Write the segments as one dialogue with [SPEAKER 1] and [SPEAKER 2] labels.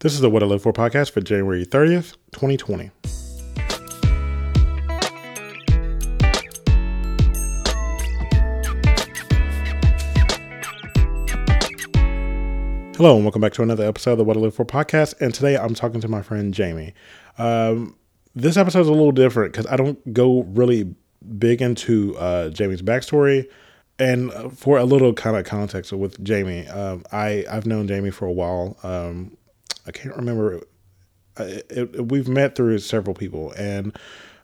[SPEAKER 1] This is the What I Live For podcast for January 30th, 2020. Hello, and welcome back to another episode of the What I Live For podcast. And today I'm talking to my friend Jamie. Um, this episode is a little different because I don't go really big into uh, Jamie's backstory. And for a little kind of context with Jamie, um, I I've known Jamie for a while. Um, I can't remember. It, it, we've met through several people, and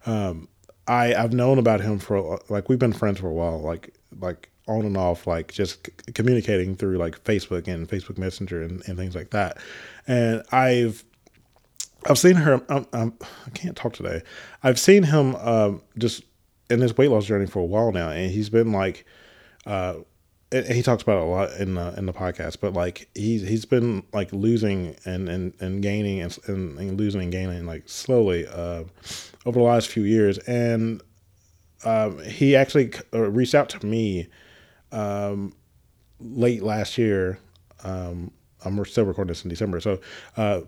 [SPEAKER 1] um, I I've known about him for like we've been friends for a while, like like on and off, like just c- communicating through like Facebook and Facebook Messenger and, and things like that. And I've I've seen her. I'm, I'm, I can not talk today. I've seen him um, just in his weight loss journey for a while now, and he's been like, uh, he talks about it a lot in the in the podcast. But like he's he's been like losing and and, and gaining and, and, and losing and gaining like slowly uh, over the last few years, and um, he actually uh, reached out to me um, late last year. Um, I'm still recording this in December, so uh,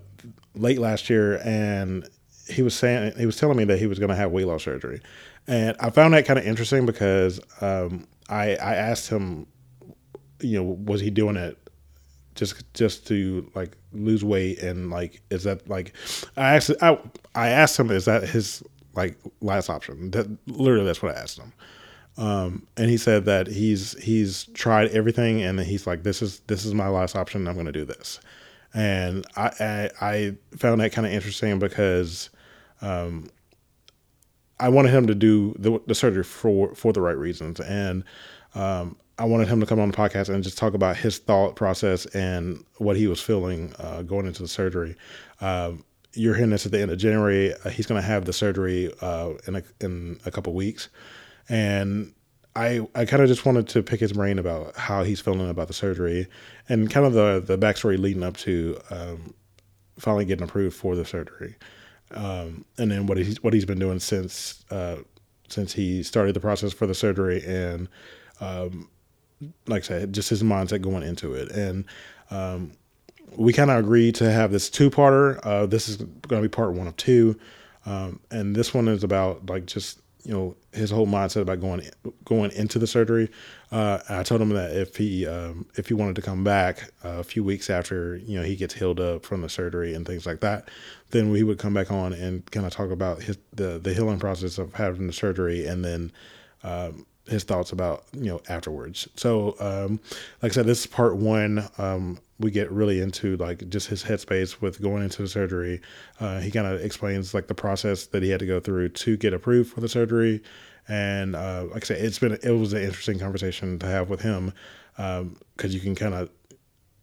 [SPEAKER 1] late last year, and he was saying he was telling me that he was going to have weight loss surgery, and I found that kind of interesting because um, I I asked him, you know, was he doing it just just to like lose weight and like is that like I asked I I asked him is that his like last option that literally that's what I asked him um, and he said that he's he's tried everything, and he's like, "This is this is my last option. I'm going to do this." And I I, I found that kind of interesting because um, I wanted him to do the, the, surgery for for the right reasons, and um, I wanted him to come on the podcast and just talk about his thought process and what he was feeling uh, going into the surgery. Um, you're hearing this at the end of January. Uh, he's going to have the surgery uh, in a in a couple weeks and I I kind of just wanted to pick his brain about how he's feeling about the surgery and kind of the the backstory leading up to um, finally getting approved for the surgery, um, and then what he's what he's been doing since uh, since he started the process for the surgery and um, like I said, just his mindset going into it and. Um, we kind of agreed to have this two-parter. Uh, this is going to be part one of two, um, and this one is about like just you know his whole mindset about going going into the surgery. Uh, I told him that if he um, if he wanted to come back uh, a few weeks after you know he gets healed up from the surgery and things like that, then we would come back on and kind of talk about his the the healing process of having the surgery and then. Um, his thoughts about you know afterwards. So, um, like I said, this is part one. Um, we get really into like just his headspace with going into the surgery. Uh, he kind of explains like the process that he had to go through to get approved for the surgery, and uh, like I said, it's been it was an interesting conversation to have with him because um, you can kind of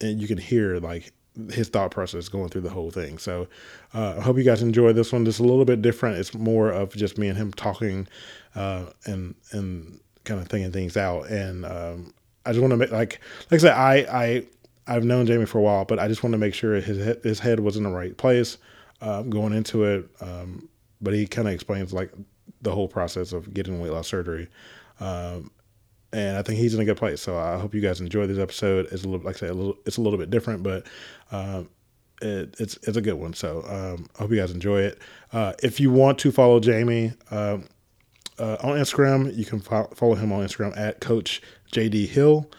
[SPEAKER 1] you can hear like his thought process going through the whole thing. So uh, I hope you guys enjoy this one. Just a little bit different. It's more of just me and him talking uh, and and kind of thinking things out. And um, I just want to make like like I said, I I I've known Jamie for a while, but I just wanted to make sure his his head was in the right place um, going into it. Um, but he kind of explains like the whole process of getting weight loss surgery, um, and I think he's in a good place. So I hope you guys enjoy this episode. It's a little, like I said, a little, it's a little bit different, but um, it, it's it's a good one. So um, I hope you guys enjoy it. Uh, if you want to follow Jamie. Um, uh, on Instagram, you can follow him on Instagram at Coach JD Hill.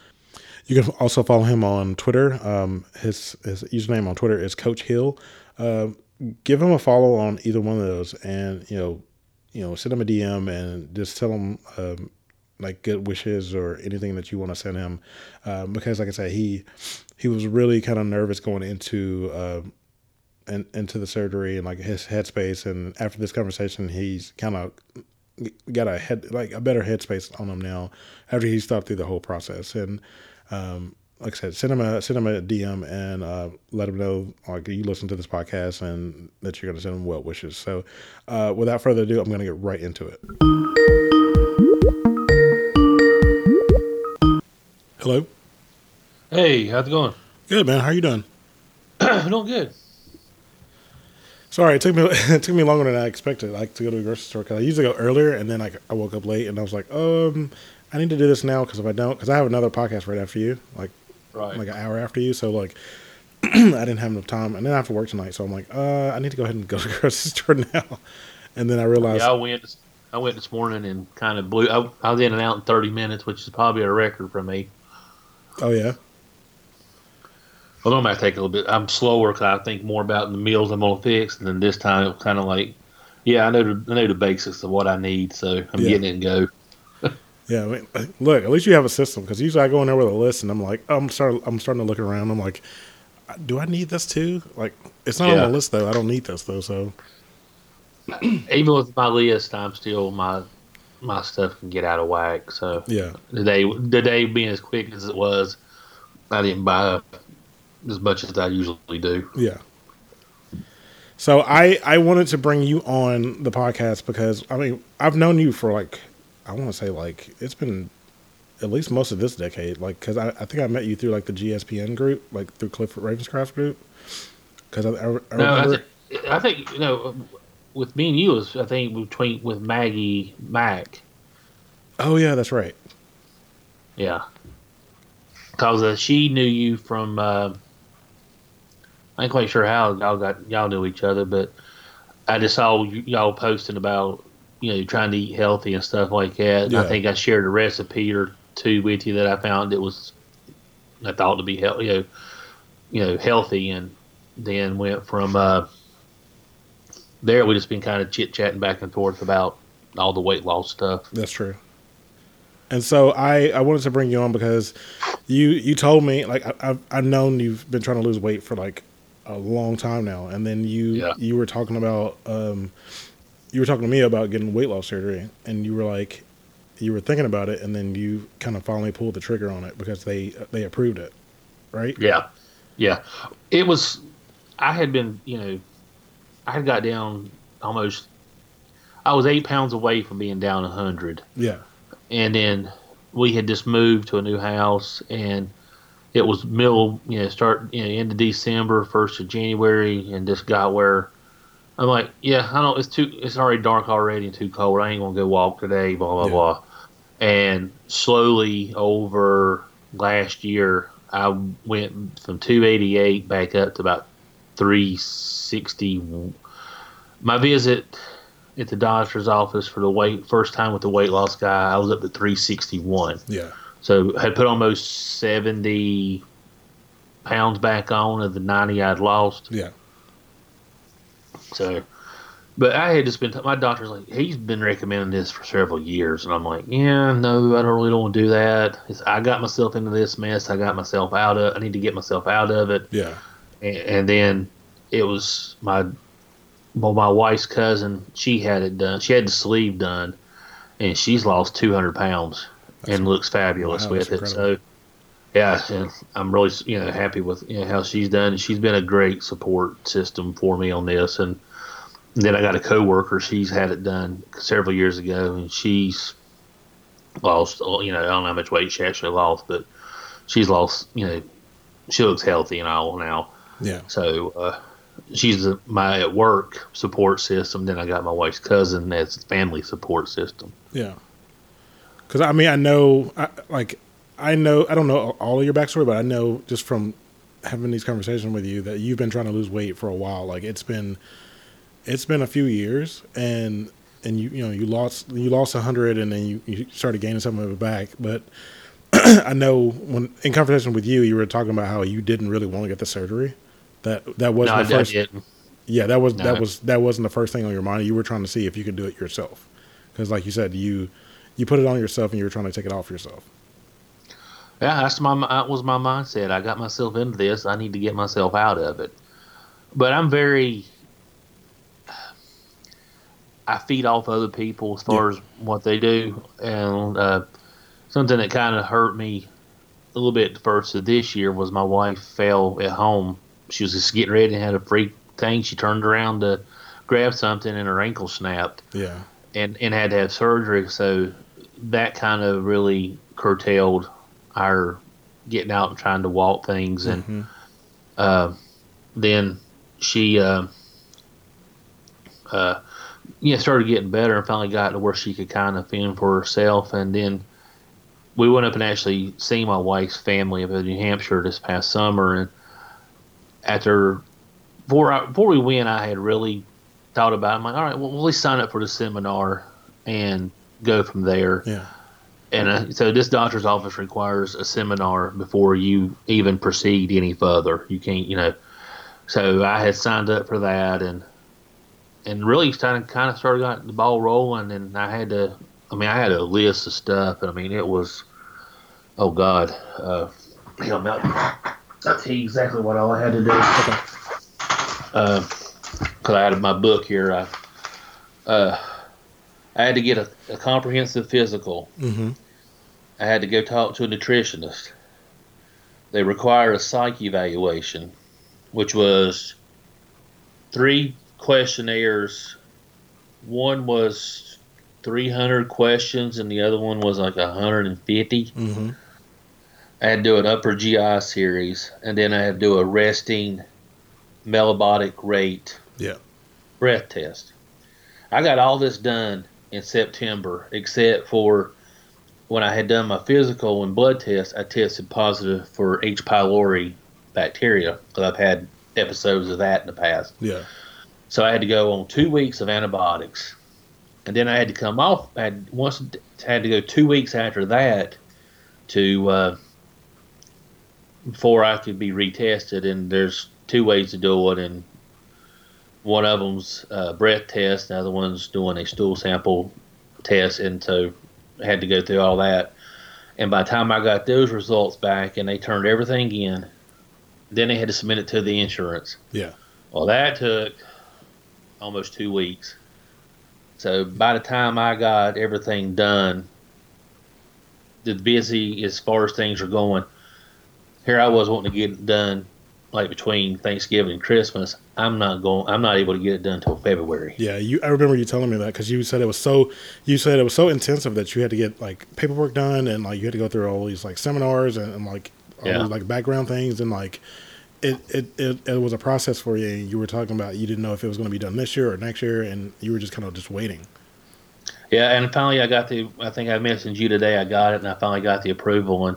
[SPEAKER 1] You can also follow him on Twitter. Um, his his username on Twitter is Coach Hill. Uh, give him a follow on either one of those, and you know, you know, send him a DM and just tell him um, like good wishes or anything that you want to send him. Um, because, like I said, he he was really kind of nervous going into uh, in, into the surgery and like his headspace. And after this conversation, he's kind of got a head like a better headspace on him now after he's thought through the whole process and um, like I said, send him a send him a DM and uh, let him know like you listen to this podcast and that you're going to send him well wishes. So, uh, without further ado, I'm going to get right into it. Hello.
[SPEAKER 2] Hey, how's it going?
[SPEAKER 1] Good, man. How are you doing?
[SPEAKER 2] doing good.
[SPEAKER 1] Sorry, it took me it took me longer than I expected. Like to go to the grocery store because I usually go earlier, and then like I woke up late, and I was like, um, I need to do this now because if I don't, because I have another podcast right after you, like
[SPEAKER 2] Right.
[SPEAKER 1] like an hour after you. So like, I didn't have enough time, and then I have to work tonight. So I'm like, uh, I need to go ahead and go to the grocery store now. And then I realized,
[SPEAKER 2] Yeah, I went. I went this morning and kind of blew. I, I was in and out in 30 minutes, which is probably a record for me.
[SPEAKER 1] oh yeah,
[SPEAKER 2] Although I might take a little bit. I'm slower because I think more about the meals I'm gonna fix, and then this time it was kind of like, yeah, I know the, I know the basics of what I need, so I'm
[SPEAKER 1] Yeah.
[SPEAKER 2] getting it and go.
[SPEAKER 1] Yeah. I mean, look, at least you have a system because usually I go in there with a list, and I'm like, I'm start, I'm starting to look around. I'm like, do I need this too? Like, it's not
[SPEAKER 2] Yeah.
[SPEAKER 1] on the list though. I don't need this though. So
[SPEAKER 2] Even with my list, I'm still my my stuff can get out of whack. So
[SPEAKER 1] yeah,
[SPEAKER 2] the day the day being as quick as it was, I didn't buy as much as I usually do.
[SPEAKER 1] Yeah. So I I wanted to bring you on the podcast because I mean I've known you for like I want to say like it's been at least most of this decade like because I, I think I met you through like the GSPN group like through Clifford Ravenscraft group. Because I, I, I
[SPEAKER 2] No, I,
[SPEAKER 1] remember
[SPEAKER 2] th- I think you know, with me and you is I think between with Maggie Mack,
[SPEAKER 1] oh yeah that's right.
[SPEAKER 2] Yeah, because uh, she knew you from. Uh, I ain't quite sure how y'all got y'all knew each other, but I just saw y- y'all posting about you know trying to eat healthy and stuff like that.
[SPEAKER 1] Yeah.
[SPEAKER 2] I think I shared a recipe or two with you that I found it was I thought to be healthy, you know, you know, healthy, and then went from uh, there. We just been kind of chit chatting back and forth about all the weight loss stuff.
[SPEAKER 1] That's true. And so I, I wanted to bring you on because you you told me like I, I've I've known you've been trying to lose weight for like a long time now, and then you
[SPEAKER 2] Yeah.
[SPEAKER 1] you were talking about um you were talking to me about getting weight loss surgery, and you were like you were thinking about it, and then you kind of finally pulled the trigger on it because they they approved it, right?
[SPEAKER 2] Yeah, yeah. It was. I had been, you know, I had got down almost. I was eight pounds away from being down a hundred,
[SPEAKER 1] Yeah,
[SPEAKER 2] and then we had just moved to a new house, and it was middle, you know, start, you know, end of December, first of January, and just got where I'm like, yeah, I don't. It's too. It's already dark already and too cold. I ain't gonna go walk today. Blah blah
[SPEAKER 1] Yeah.
[SPEAKER 2] blah. And slowly over last year, I went from 288 back up to about 360. My visit at the doctor's office for the weight first time with the weight loss guy, I was up to 361.
[SPEAKER 1] yeah,
[SPEAKER 2] So I had put almost 70 pounds back on of the 90 I'd lost.
[SPEAKER 1] yeah,
[SPEAKER 2] So, but I had just been, my doctor's like, he's been recommending this for several years. And I'm like, yeah, no, I don't really want to do that. It's, I got myself into this mess. I got myself out of I need to get myself out of it.
[SPEAKER 1] yeah,
[SPEAKER 2] And, and then it was my, well, my wife's cousin, she had it done. She had the sleeve done and she's lost 200 pounds and looks fabulous
[SPEAKER 1] wow,
[SPEAKER 2] with
[SPEAKER 1] that's
[SPEAKER 2] it. So, yeah, and I'm really you know happy with you know how she's done. She's been a great support system for me on this, and then I got a coworker. She's had it done several years ago, and she's lost. You know, I don't know how much weight she actually lost, but she's lost. You know, she looks healthy and all now.
[SPEAKER 1] yeah,
[SPEAKER 2] So uh, she's my at work support system. Then I got my wife's cousin as family support system.
[SPEAKER 1] yeah. Because I mean, I know, I, like, I know, I don't know all of your backstory, but I know just from having these conversations with you that you've been trying to lose weight for a while. Like, it's been, it's been a few years, and and you you know you lost you lost a hundred, and then you, you started gaining some of it back. But I know when in conversation with you, you were talking about how you didn't really want to get the surgery. That that wasn't
[SPEAKER 2] I,
[SPEAKER 1] the first. Yeah, that was
[SPEAKER 2] No.
[SPEAKER 1] that was that wasn't the first thing on your mind. You were trying to see if you could do it yourself, because like you said, you you put it on yourself and you were trying to take it off yourself.
[SPEAKER 2] Yeah, that's my that was my mindset. I got myself into this. I need to get myself out of it. But I'm very. I feed off other people as far as what they do, and uh, something that kind of hurt me a little bit the first of this year was my wife fell at home. She was just getting ready and had a freak thing. She turned around to grab something and her ankle snapped
[SPEAKER 1] Yeah,
[SPEAKER 2] and and had to have surgery. So that kind of really curtailed our getting out and trying to walk things. And
[SPEAKER 1] Mhm.
[SPEAKER 2] uh, then she, uh, uh, yeah, started getting better and finally got to where she could kind of fend for herself. And then we went up and actually seen my wife's family up in New Hampshire this past summer, and after before I, before we went, I had really thought about. It. I'm like, all right, well, we'll sign up for the seminar and go from there.
[SPEAKER 1] Yeah.
[SPEAKER 2] And uh, so this doctor's office requires a seminar before you even proceed any further. You can't, you know. So I had signed up for that, and and really kind of kind of started got the ball rolling, and I had to. I mean, I had a list of stuff, and I mean, it was, oh God, uh, you know, I'll, I'll tell you exactly what all I had to do. Because uh, I had my book here. I, uh, I had to get a, a comprehensive physical.
[SPEAKER 1] Mm-hmm.
[SPEAKER 2] I had to go talk to a nutritionist. They require a psych evaluation, which was three questionnaires. One was 300 questions, and the other one was like 150.
[SPEAKER 1] Mm-hmm.
[SPEAKER 2] I had to do an upper GI series, and then I had to do a resting metabolic rate
[SPEAKER 1] Yeah.
[SPEAKER 2] breath test. I got all this done in September, except for when I had done my physical and blood test, I tested positive for H. pylori bacteria because I've had episodes of that in the past.
[SPEAKER 1] Yeah.
[SPEAKER 2] So I had to go on two weeks of antibiotics, and then I had to come off. I had once had to go two weeks after that to uh, before I could be retested. And there's two ways to do it, and one of them's uh, breath test, the other one's doing a stool sample test, and so had to go through all that. And by the time I got those results back, and they turned everything in, then they had to submit it to the insurance.
[SPEAKER 1] Yeah.
[SPEAKER 2] Well, that took almost two weeks. So by the time I got everything done, the busy as far as things are going, here I was wanting to get it done like between Thanksgiving and Christmas. I'm not going. I'm not able to get it done until February.
[SPEAKER 1] Yeah, you. I remember you telling me that because you said it was so. You said it was so intensive that you had to get like paperwork done and like you had to go through all these like seminars and, and like all
[SPEAKER 2] Yeah.
[SPEAKER 1] these like background things and like it, it it it was a process for you. And you were talking about you didn't know if it was going to be done this year or next year, and you were just kind of just waiting.
[SPEAKER 2] Yeah, and finally I got the. I think I mentioned you today. I got it, and I finally got the approval, and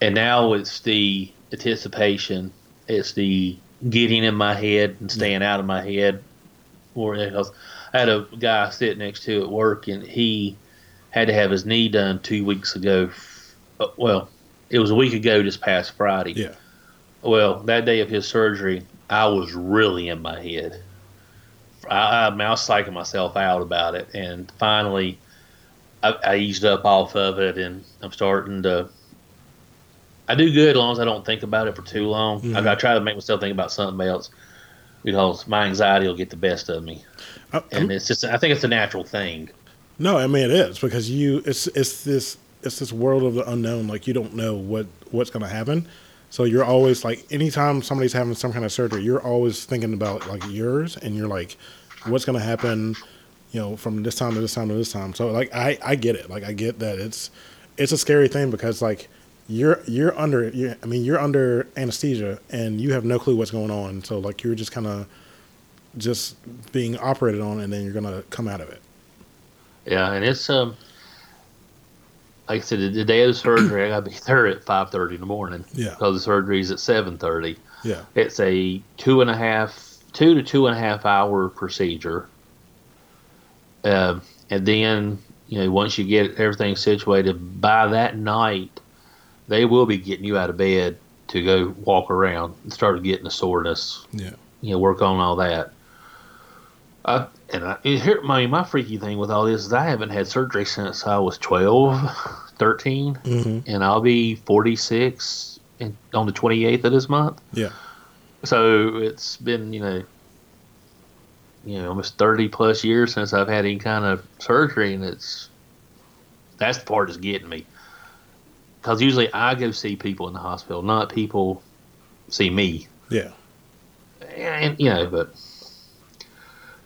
[SPEAKER 2] and now it's the anticipation. It's the getting in my head and staying out of my head. Or I had a guy sit next to at work, and he had to have his knee done two weeks ago. Uh, Well, it was a week ago, this past Friday.
[SPEAKER 1] Yeah.
[SPEAKER 2] Well, that day of his surgery, I was really in my head. I, I, I was psyching myself out about it, and finally, I, I eased up off of it, and I'm starting to. I do good as long as I don't think about it for too long.
[SPEAKER 1] Mhm.
[SPEAKER 2] I, I try to make myself think about something else because my anxiety will get the best of me,
[SPEAKER 1] I,
[SPEAKER 2] and it's just. I think it's a natural thing.
[SPEAKER 1] No, I mean it is because you it's it's this it's this world of the unknown. Like you don't know what what's going to happen, so you're always like anytime somebody's having some kind of surgery, you're always thinking about like yours, and you're like, what's going to happen, you know, from this time to this time to this time. So like I I get it. Like I get that it's it's a scary thing because like you're you're under you're, I mean you're under anesthesia and you have no clue what's going on. So like you're just kind of just being operated on, and then you're gonna come out of it.
[SPEAKER 2] Yeah, and it's um, like I said, the, day of the surgery, I got to be there at five thirty in the morning.
[SPEAKER 1] Yeah.
[SPEAKER 2] because the surgery is at seven thirty.
[SPEAKER 1] Yeah.
[SPEAKER 2] It's a two and a half, two to two and a half hour procedure. Um, and then you know once you get everything situated, by that night, they will be getting you out of bed to go walk around and start getting the soreness.
[SPEAKER 1] Yeah.
[SPEAKER 2] You know, work on all that. I, and I, here, my my freaky thing with all this is I haven't had surgery since I was 12, 13,
[SPEAKER 1] hmm
[SPEAKER 2] and I'll be 46 in, on the 28th of this month.
[SPEAKER 1] Yeah.
[SPEAKER 2] So it's been, you know, you know, almost 30 plus years since I've had any kind of surgery, and it's that's the part that's getting me. Because usually I go see people in the hospital, not people see me.
[SPEAKER 1] Yeah.
[SPEAKER 2] And, you know, but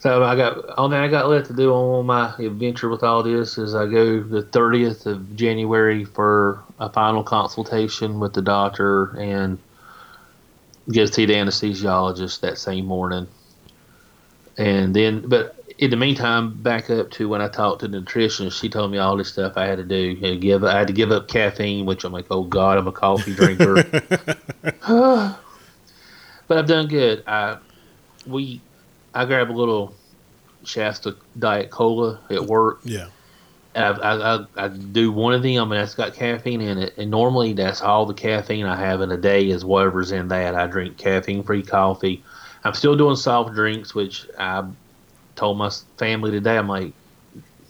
[SPEAKER 2] so I got all that I got left to do on my adventure with all this is I go the 30th of January for a final consultation with the doctor and get to see the anesthesiologist that same morning. And then, but in the meantime, back up to when I talked to the nutritionist, she told me all this stuff I had to do. You know, give I had to give up caffeine, which I'm like, oh God, I'm a coffee drinker. but I've done good. I we I grab a little Shasta Diet Cola at work.
[SPEAKER 1] Yeah.
[SPEAKER 2] I, I, I, I do one of them and that's got caffeine in it. And normally that's all the caffeine I have in a day is whatever's in that. I drink caffeine free coffee. I'm still doing soft drinks, which I told my family today. I'm like,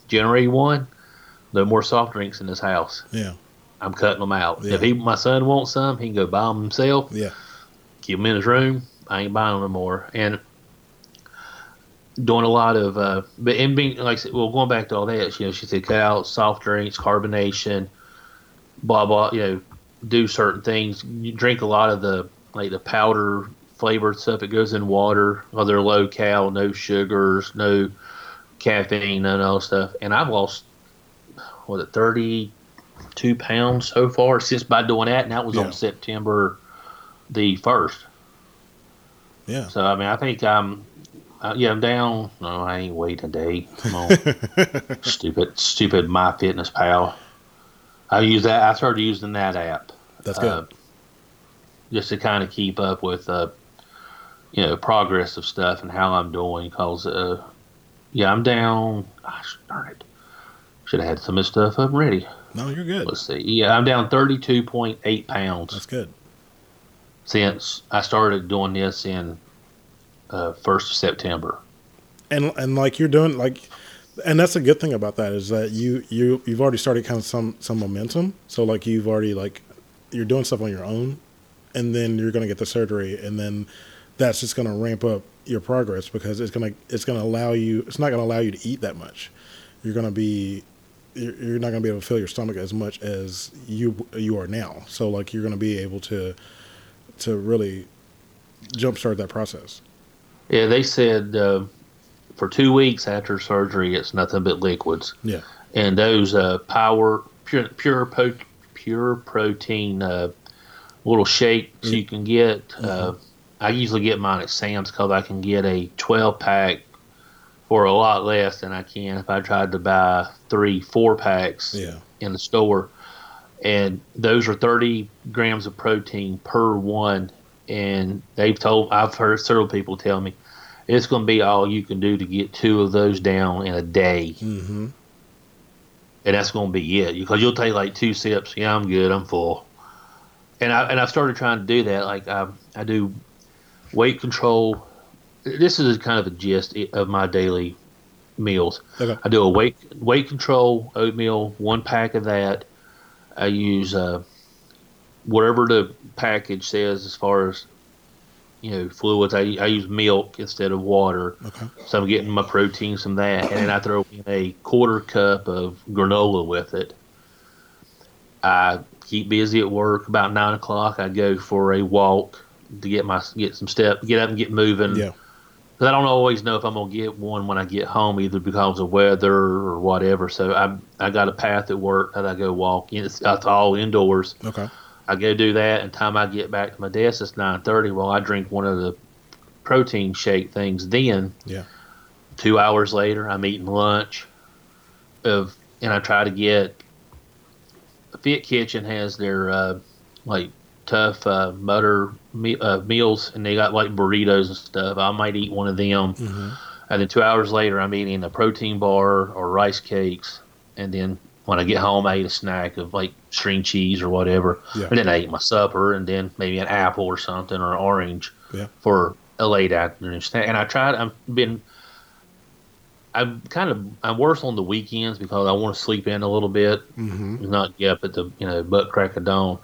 [SPEAKER 2] January 1, no more soft drinks in this house.
[SPEAKER 1] Yeah.
[SPEAKER 2] I'm cutting them out.
[SPEAKER 1] Yeah.
[SPEAKER 2] If he, my son wants some, he can go buy them himself.
[SPEAKER 1] Yeah.
[SPEAKER 2] Keep them in his room. I ain't buying them no more. And doing a lot of, uh, but in being like, I said, well, going back to all that, you know, she said cut out soft drinks, carbonation, blah blah. You know, do certain things. You drink a lot of the like the powder flavored stuff. that goes in water. Well, they're low cal, no sugars, no caffeine, none of that stuff. And I've lost was it thirty two pounds so far since by doing that, and that was
[SPEAKER 1] Yeah.
[SPEAKER 2] on September the first.
[SPEAKER 1] Yeah.
[SPEAKER 2] So I mean, I think I'm, uh, yeah, I'm down. No, I ain't waiting a day. Come on, stupid, stupid My Fitness Pal. I use that. I started using that app
[SPEAKER 1] That's good.
[SPEAKER 2] uh, just to kind of keep up with, uh, you know, progress of stuff and how I'm doing. Cause, uh, yeah, I'm down. Gosh, darn it. Should have had some of this stuff up ready.
[SPEAKER 1] no, you're good.
[SPEAKER 2] Let's see. Yeah, I'm down 32.8 pounds
[SPEAKER 1] That's good.
[SPEAKER 2] since I started doing this in uh, first of September.
[SPEAKER 1] and and like you're doing like and that's a good thing about that is that you you you've already started kind of some some momentum so like you've already like you're doing stuff on your own and then you're going to get the surgery and then that's just going to ramp up your progress because it's going to it's going to allow you it's not going to allow you to eat that much. You're going to be you're you're not going to be able to fill your stomach as much as you you are now. So like you're going to be able to to really jumpstart that process.
[SPEAKER 2] Yeah, they said uh, for two weeks after surgery, it's nothing but liquids,
[SPEAKER 1] yeah.
[SPEAKER 2] And those uh, power pure pure po- pure protein uh, little shakes you can get. Uh, I usually get mine at Sam's because I can get a twelve pack for a lot less than I can if I tried to buy three four packs
[SPEAKER 1] yeah
[SPEAKER 2] in the store. And those are 30 grams of protein per one. And they've told, I've heard several people tell me it's going to be all you can do to get two of those down in a day.
[SPEAKER 1] mm-hmm
[SPEAKER 2] And that's going to be it. Because you'll take like two sips. Yeah, I'm good. I'm full. And I and I've started trying to do that. Like I, I do weight control. This is kind of a gist of my daily meals.
[SPEAKER 1] okay
[SPEAKER 2] I do a weight weight control oatmeal, one pack of that. I use uh, whatever the package says as far as you know fluids. I, I use milk instead of water,
[SPEAKER 1] okay
[SPEAKER 2] so I'm getting my protein from that, and then I throw in a quarter cup of granola with it. I keep busy at work. About nine o'clock, I go for a walk to get my get some step, get up and get moving.
[SPEAKER 1] yeah
[SPEAKER 2] Because I don't always know if I'm gonna get one when I get home, either because of weather or whatever. So I I got a path at work that I go walk. It's, it's all indoors.
[SPEAKER 1] okay
[SPEAKER 2] I go do that, and time I get back to my desk, it's nine thirty. Well, I drink one of the protein shake things. Then
[SPEAKER 1] yeah
[SPEAKER 2] two hours later, I'm eating lunch. Of and I try to get. Fit Kitchen has their uh, like tough uh, butter me- uh, meals, and they got like burritos and stuff. I might eat one of them,
[SPEAKER 1] hmm
[SPEAKER 2] and then two hours later, I'm eating a protein bar or rice cakes, and then when I get home, I eat a snack of like string cheese or whatever,
[SPEAKER 1] Yeah.
[SPEAKER 2] and then I eat my supper, and then maybe an apple or something or an orange
[SPEAKER 1] Yeah.
[SPEAKER 2] for a late afternoon snack. And I tried. I've been. I'm kind of I'm worse on the weekends because I want to sleep in a little bit,
[SPEAKER 1] hmm
[SPEAKER 2] not get up at the you know butt crack of dawn,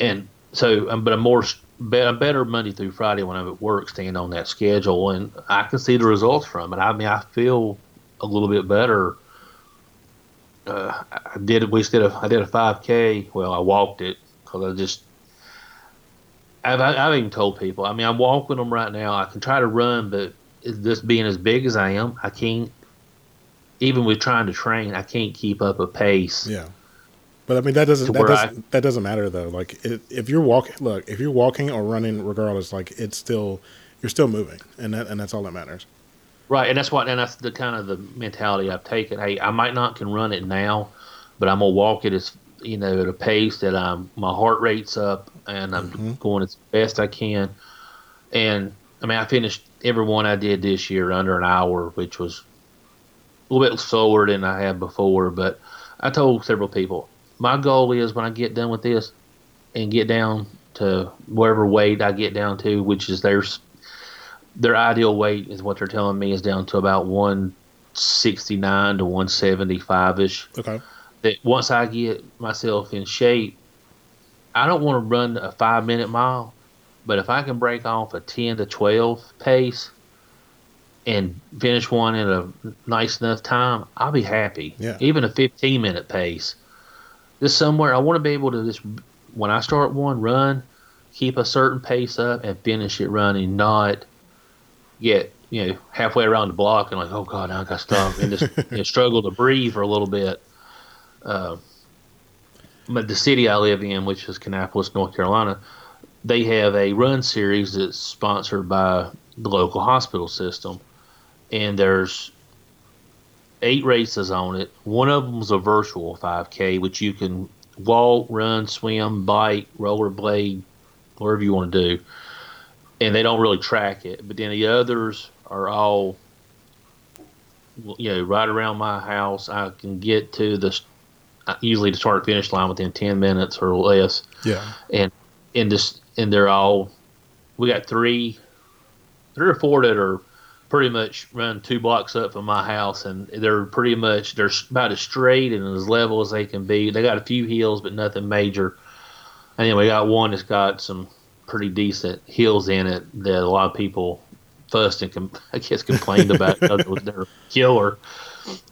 [SPEAKER 2] and so um, but I'm more I'm better Monday through Friday when I'm at work, staying on that schedule, and I can see the results from it. I mean, I feel a little bit better. Uh, I did we did a I did a 5K. Well, I walked it because I just I've, I've even told people. I mean, I'm walking them right now. I can try to run, but this being as big as I am, I can't. Even with trying to train, I can't keep up a pace.
[SPEAKER 1] Yeah. But I mean that doesn't that doesn't, that doesn't matter though. Like it, if you're walking, look, if you're walking or running, regardless, like it's still you're still moving, and that and that's all that matters.
[SPEAKER 2] Right, and that's what, and that's the kind of the mentality I've taken. Hey, I might not can run it now, but I'm gonna walk it as you know at a pace that I'm my heart rate's up and I'm
[SPEAKER 1] Mm-hmm.
[SPEAKER 2] going as best I can. And I mean, I finished every one I did this year under an hour, which was a little bit slower than I had before. But I told several people my goal is when I get done with this and get down to whatever weight I get down to, which is their their ideal weight is what they're telling me is down to about 169 to 175 ish.
[SPEAKER 1] Okay.
[SPEAKER 2] That once I get myself in shape, I don't want to run a five minute mile, but if I can break off a 10 to 12 pace and finish one in a nice enough time, I'll be happy.
[SPEAKER 1] Yeah.
[SPEAKER 2] Even a 15 minute pace. Just somewhere, I want to be able to just, when I start one, run, keep a certain pace up and finish it running, not get, you know, halfway around the block and like, oh God, now I got stuck and just you know, struggle to breathe for a little bit. Uh, but the city I live in, which is Kannapolis, North Carolina, they have a run series that's sponsored by the local hospital system, and there's eight races on it. One of them is a virtual 5K, which you can walk, run, swim, bike, rollerblade, whatever you want to do, and they don't really track it. But then the others are all, you know, right around my house. I can get to the usually the start finish line within 10 minutes or less
[SPEAKER 1] Yeah.
[SPEAKER 2] and and this and they're all we got three three or four that are pretty much run two blocks up from my house and they're pretty much they're about as straight and as level as they can be. They got a few hills but nothing major. And then we got one that's got some pretty decent hills in it that a lot of people fussed and com- i guess complained about because it was their killer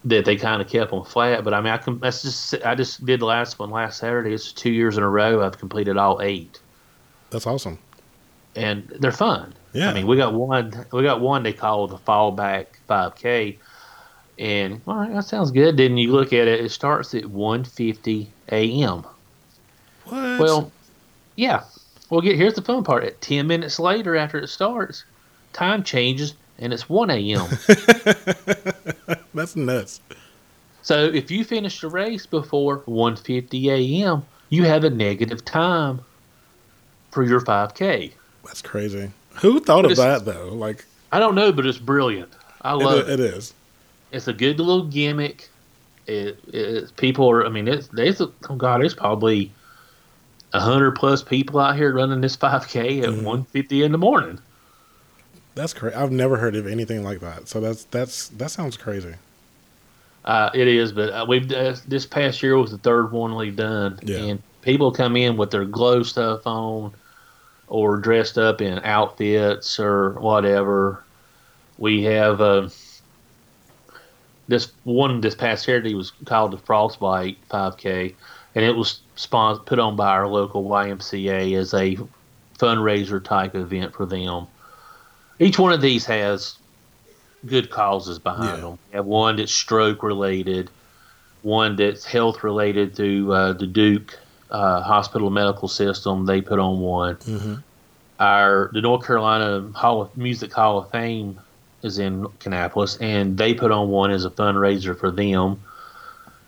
[SPEAKER 2] that they kind of kept them flat. But i mean i can that's just i just did the last one last saturday. It's two years in a row i've completed all eight.
[SPEAKER 1] That's awesome.
[SPEAKER 2] and they're fun.
[SPEAKER 1] Yeah.
[SPEAKER 2] I mean, we got one. We got one they call the fallback 5K, and all right, that sounds good. Then you look at it; it starts at 1:50 a.m.
[SPEAKER 1] What?
[SPEAKER 2] Well, yeah. Well, get here's the fun part. At 10 minutes later, after it starts, time changes and it's 1 a.m.
[SPEAKER 1] that's nuts.
[SPEAKER 2] so if you finish the race before 1:50 a.m., you have a negative time for your 5K.
[SPEAKER 1] That's crazy. Who thought of that though? Like
[SPEAKER 2] I don't know, but it's brilliant. I love it.
[SPEAKER 1] it is.
[SPEAKER 2] it's a good little gimmick. It, it people are. I mean, it's there's a, oh god, there's probably a hundred plus people out here running this 5K at
[SPEAKER 1] Mhm.
[SPEAKER 2] one fifty in the morning.
[SPEAKER 1] That's crazy. I've never heard of anything like that. So that's that's that sounds crazy.
[SPEAKER 2] Uh, it is, but uh, we've uh, this past year was the third one we've done,
[SPEAKER 1] Yeah.
[SPEAKER 2] and people come in with their glow stuff on, or dressed up in outfits or whatever. We have uh, this one this past Saturday was called the Frostbite 5K, and it was spon- put on by our local YMCA as a fundraiser type event for them. Each one of these has good causes behind
[SPEAKER 1] Yeah.
[SPEAKER 2] them. We have one that's stroke related, one that's health related through uh, the Duke uh, Hospital Medical System. They put on one.
[SPEAKER 1] hmm
[SPEAKER 2] Our the North Carolina Hall of Music Hall of Fame is in Kannapolis, and they put on one as a fundraiser for them.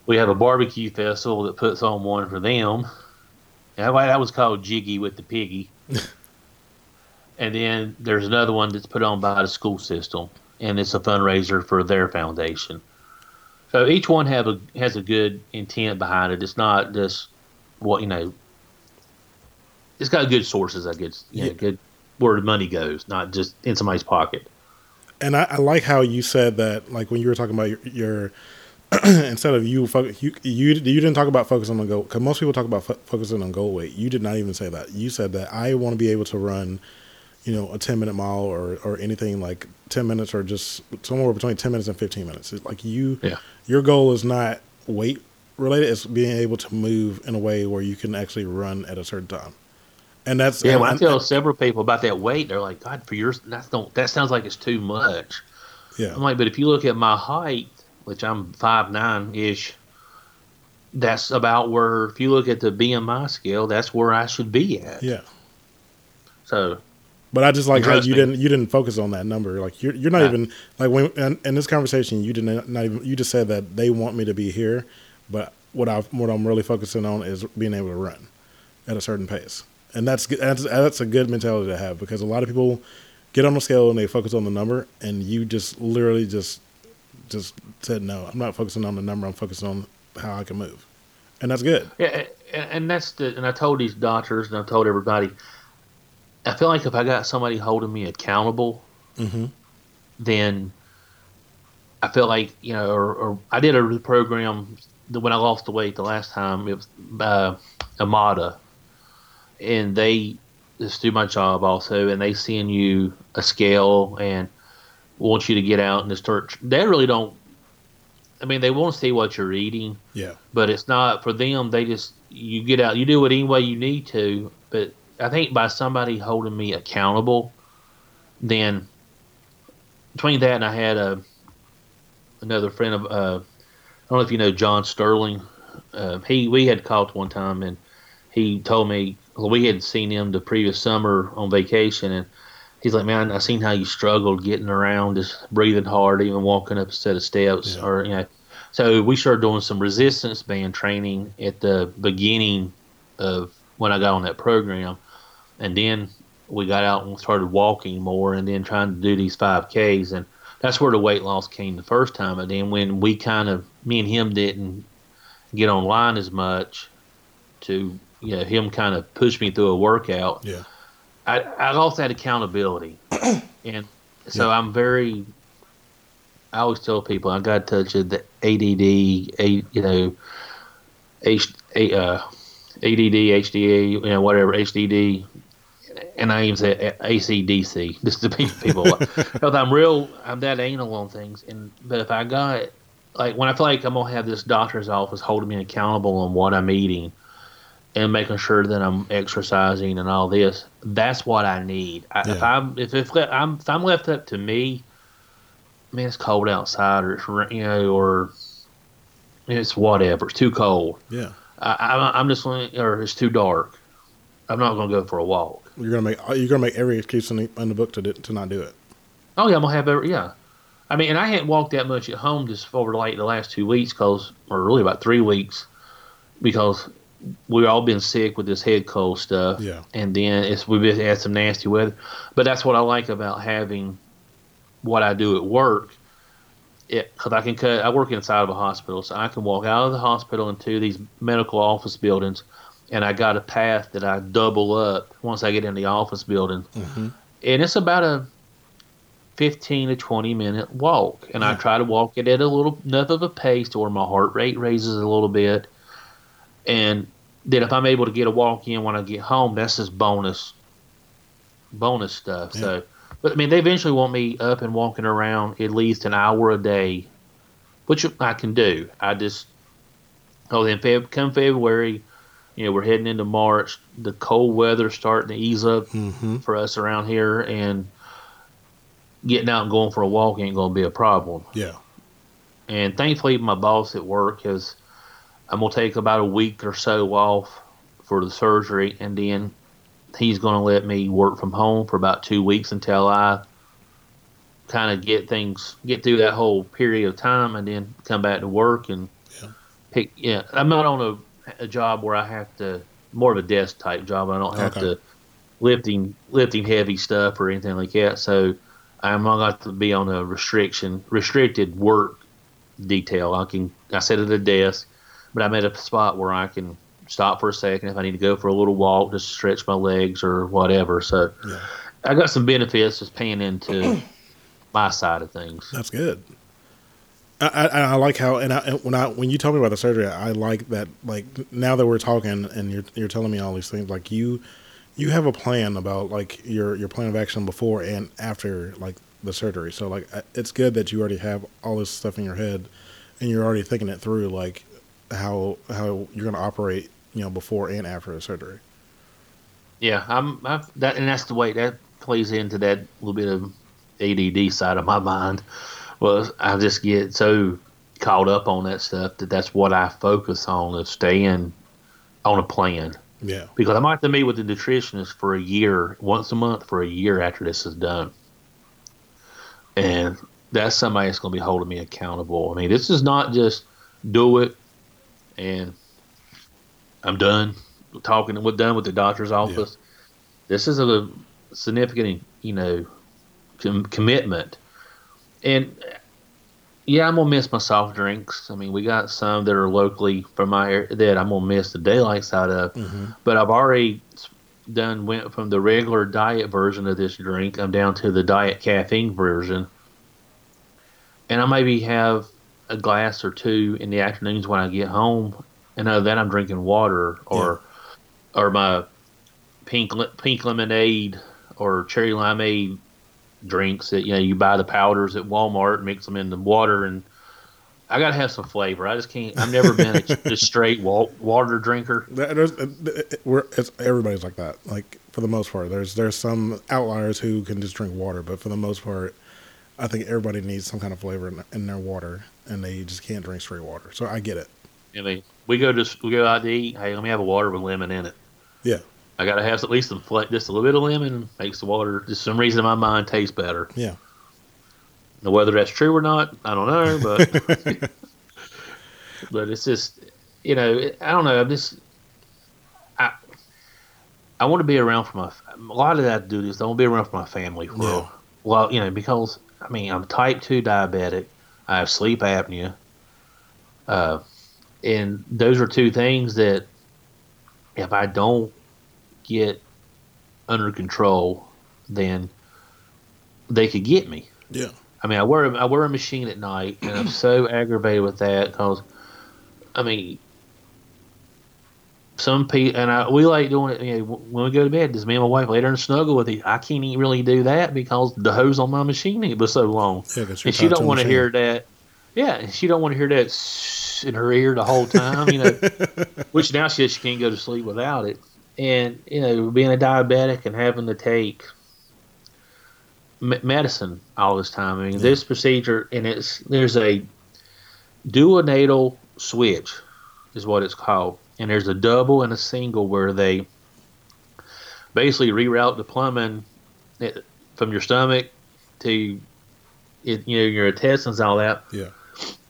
[SPEAKER 2] We have a barbecue festival that puts on one for them. That that was called Jiggy with the Piggy. and then there's another one that's put on by the school system, and it's a fundraiser for their foundation. So each one have a has a good intent behind it. It's not just what you know. It's got good sources, I guess. You know,
[SPEAKER 1] Yeah.
[SPEAKER 2] good where the money goes, not just in somebody's pocket.
[SPEAKER 1] And I, I like how you said that. Like when you were talking about your, your instead of you, you you you didn't talk about focusing on goal because most people talk about fo- focusing on goal weight. You did not even say that. You said that I want to be able to run, you know, a ten minute mile or or anything like ten minutes or just somewhere between ten minutes and fifteen minutes. It's like you,
[SPEAKER 2] Yeah.
[SPEAKER 1] your goal is not weight related. is being able to move in a way where you can actually run at a certain time. And that's
[SPEAKER 2] Yeah, when I
[SPEAKER 1] and-
[SPEAKER 2] tell several people about that weight, they're like, "God, for yours, that's don't that sounds like it's too much."
[SPEAKER 1] yeah,
[SPEAKER 2] I'm like, but if you look at my height, which I'm five nine ish, that's about where. If you look at the BMI scale, that's where I should be at.
[SPEAKER 1] yeah.
[SPEAKER 2] So,
[SPEAKER 1] But I just like how you
[SPEAKER 2] me.
[SPEAKER 1] didn't you didn't focus on that number. Like you're you're not
[SPEAKER 2] Right.
[SPEAKER 1] even like when in, in this conversation you didn't not even you just said that they want me to be here, but what I what I'm really focusing on is being able to run at a certain pace, and that's that's that's a good mentality to have because a lot of people get on the scale and they focus on the number, and you just literally just just said no, I'm not focusing on the number, I'm focusing on how I can move, and that's good.
[SPEAKER 2] Yeah, and, and that's the and I told these doctors and I told everybody. I feel like if I got somebody holding me accountable,
[SPEAKER 1] hmm
[SPEAKER 2] then I feel like you know, or, or I did a program when I lost the weight the last time. It was uh, Amada, and they just do my job also, and they send you a scale and want you to get out and just start. They really don't. I mean, they want to see what you're eating
[SPEAKER 1] Yeah,
[SPEAKER 2] but it's not for them. They just you get out, you do it any way you need to. But I think by somebody holding me accountable, then between that and I had a another friend of uh, don't know if you know John Sterling. Uh, he we had talked one time and he told me well, we hadn't seen him the previous summer on vacation and he's like, man, I seen how you struggled getting around, just breathing hard, even walking up a set of steps,
[SPEAKER 1] Yeah.
[SPEAKER 2] or you know. So we started doing some resistance band training at the beginning of when I got on that program, and then we got out and started walking more, and then trying to do these five Ks, and that's where the weight loss came the first time. And then when we kind of me and him didn't get online as much, to you know him kind of push me through a workout.
[SPEAKER 1] yeah,
[SPEAKER 2] I, I lost that accountability, and so
[SPEAKER 1] Yeah.
[SPEAKER 2] I'm very. I always tell people I got to touch of the ADD, a, you know, H, a, uh, ADD, HDA, you know, whatever HDD, and I even say ACDC just to be people. Because I'm real, I'm that anal on things, and but if I got like when I feel like I'm gonna have this doctor's office holding me accountable on what I'm eating and making sure that I'm exercising and all this. That's what I need. I, If I'm if, if I'm if I'm left up to me, man, it's cold outside, or it's you know, or it's whatever. It's too cold.
[SPEAKER 1] yeah.
[SPEAKER 2] I, I, I'm just or it's too dark. I'm not going to go for a walk.
[SPEAKER 1] You're gonna make you're gonna make every excuse in the, in the book to do, to not do it.
[SPEAKER 2] Oh yeah, I'm gonna have every yeah. I mean, and I hadn't walked that much at home just over like the last two weeks, cause or really about three weeks, because we've all been sick with this head cold stuff.
[SPEAKER 1] Yeah.
[SPEAKER 2] And then it's we've been, had some nasty weather, but that's what I like about having what I do at work. It because I can cut. I work inside of a hospital, so I can walk out of the hospital into these medical office buildings, and I got a path that I double up once I get in the office building,
[SPEAKER 1] Mm-hmm.
[SPEAKER 2] and it's about a 15 to 20 minute walk. And i try to walk it at a little enough of a pace to where my heart rate raises a little bit. And then if i'm able to get a walk in when i get home that's just bonus bonus stuff. So but i mean they eventually want me up and walking around at least an hour a day which i can do. I just oh then Feb, come february you know we're heading into march the cold weather starting to ease up
[SPEAKER 1] Mm-hmm.
[SPEAKER 2] for us around here, and getting out and going for a walk ain't going to be a problem.
[SPEAKER 1] Yeah.
[SPEAKER 2] And thankfully, my boss at work has, I'm going to take about a week or so off for the surgery, and then he's going to let me work from home for about two weeks until I kind of get things, get through that whole period of time, and then come back to work and
[SPEAKER 1] Yeah.
[SPEAKER 2] pick. Yeah, I'm not on a, a job where I have to, more of a desk type job. I don't have
[SPEAKER 1] Okay.
[SPEAKER 2] to lifting lifting heavy stuff or anything like that. So I'm not going to be on a restriction restricted work detail. I can I sit at a desk, but I'm at a spot where I can stop for a second if I need to go for a little walk, just stretch my legs or whatever. So
[SPEAKER 1] Yeah.
[SPEAKER 2] I got some benefits just paying into my side of things.
[SPEAKER 1] That's good. I, I, like how and, I, when I when you told me about the surgery, I like that. Like now that we're talking and you're you're telling me all these things, like you you have a plan about like your your plan of action before and after like the surgery. So like uh, it's good that you already have all this stuff in your head and you're already thinking it through, like how how you're going to operate, you know, before and after the surgery.
[SPEAKER 2] Yeah, I'm I've, that, and that's the way that plays into that little bit of ADD side of my mind. Was I just get so caught up on that stuff that that's what I focus on of staying on a plan.
[SPEAKER 1] Yeah.
[SPEAKER 2] Because I might have to meet with the nutritionist for a year, once a month for a year after this is done. And that's somebody that's going to be holding me accountable. I mean, this is not just do it and I'm done talking. We're done with the doctor's office. Yeah. This is a significant, you know, com- commitment. And yeah, I'm gonna miss my soft drinks. I mean, we got some that are locally from my area that I'm gonna miss the daylight side of. Mm-hmm. But I've already done went from the regular diet version of this drink. I'm down to the diet caffeine version, and I maybe have a glass or two in the afternoons when I get home, and other than I'm drinking water or yeah. or my pink pink lemonade or cherry limeade drinks that you know you buy the powders at Walmart, mix them in the water, and I gotta have some flavor. I just can't. I've never been a just straight water drinker.
[SPEAKER 1] There's, uh, uh, we're, everybody's like that. Like for the most part, there's there's some outliers who can just drink water, but for the most part, I think everybody needs some kind of flavor in, in their water, and they just can't drink straight water. So I get it.
[SPEAKER 2] I mean, we go to we go out to eat. Hey, let me have a water with lemon in it.
[SPEAKER 1] Yeah.
[SPEAKER 2] I gotta have at least some just a little bit of lemon makes the water just some reason in my mind taste better.
[SPEAKER 1] Yeah.
[SPEAKER 2] Now whether that's true or not, I don't know, but but it's just you know I don't know. I'm just I I want to be around for my a lot of that do this. I want to be around for my family for yeah. well you know because I mean I'm type two diabetic. I have sleep apnea. Uh, and those are two things that if I don't get under control, then they could get me.
[SPEAKER 1] Yeah.
[SPEAKER 2] I mean, I wear a, I wear a machine at night, and I'm so aggravated with that because, I mean, some people and I we like doing it. You know, when we go to bed, does me and my wife lay there and snuggle with it? I can't even really do that because the hose on my machine it was so long, yeah, and she don't want to hear that. Yeah, she don't want to hear that in her ear the whole time. You know, which now she she can't go to sleep without it and you know being a diabetic and having to take medicine all this time. I mean, yeah. this procedure and it's there's a duodenal switch is what it's called, and there's a double and a single where they basically reroute the plumbing eh, from your stomach to it, you know your intestines all that.
[SPEAKER 1] Yeah.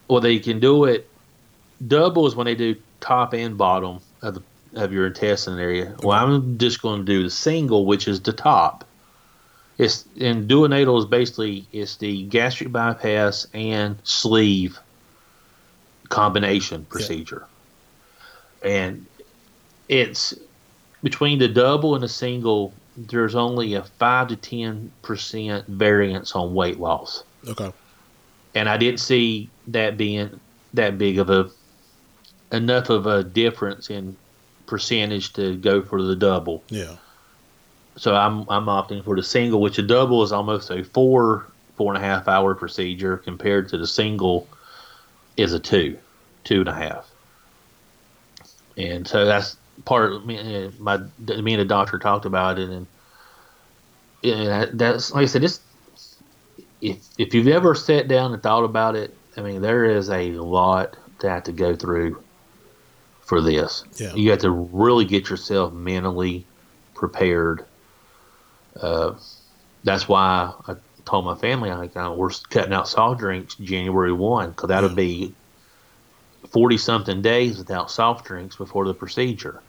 [SPEAKER 2] Well, they can do it. Double is when they do top and bottom of the of your intestine area. Well, I'm just going to do the single, which is the top. It's and duodenal is basically it's the gastric bypass and sleeve combination procedure, yeah. and it's between the double and the single. There's only a five to ten percent variance on weight loss.
[SPEAKER 1] Okay,
[SPEAKER 2] and I didn't see that being that big of a enough of a difference in percentage to go for the double.
[SPEAKER 1] Yeah.
[SPEAKER 2] So I'm I'm opting for the single, which a double is almost a four four and a half hour procedure compared to the single is a two, two and a half. And so that's part of me. Uh, my me and the doctor talked about it, and, and that's like I said. This if if you've ever sat down and thought about it, I mean, there is a lot to have to go through for this.
[SPEAKER 1] Yeah.
[SPEAKER 2] You have to really get yourself mentally prepared. Uh, that's why I told my family I uh, we're cutting out soft drinks January one because that'll yeah. be forty something days without soft drinks before the procedure.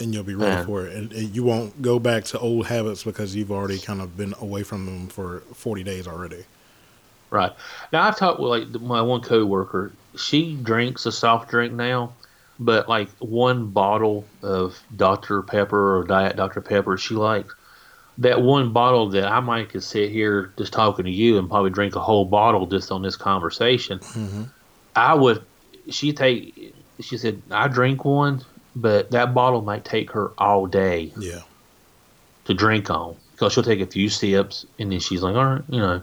[SPEAKER 1] And you'll be ready and, for it, and, and, you won't go back to old habits because you've already kind of been away from them for forty days already.
[SPEAKER 2] Right now, I've talked with like my one coworker. She drinks a soft drink now, but like one bottle of Dr. Pepper or Diet Dr. Pepper she likes. That one bottle that I might could sit here just talking to you and probably drink a whole bottle just on this conversation. Mm-hmm. I would. She take. She said I drink one, but that bottle might take her all day.
[SPEAKER 1] Yeah.
[SPEAKER 2] To drink on because she'll take a few sips and then she's like, all right, you know.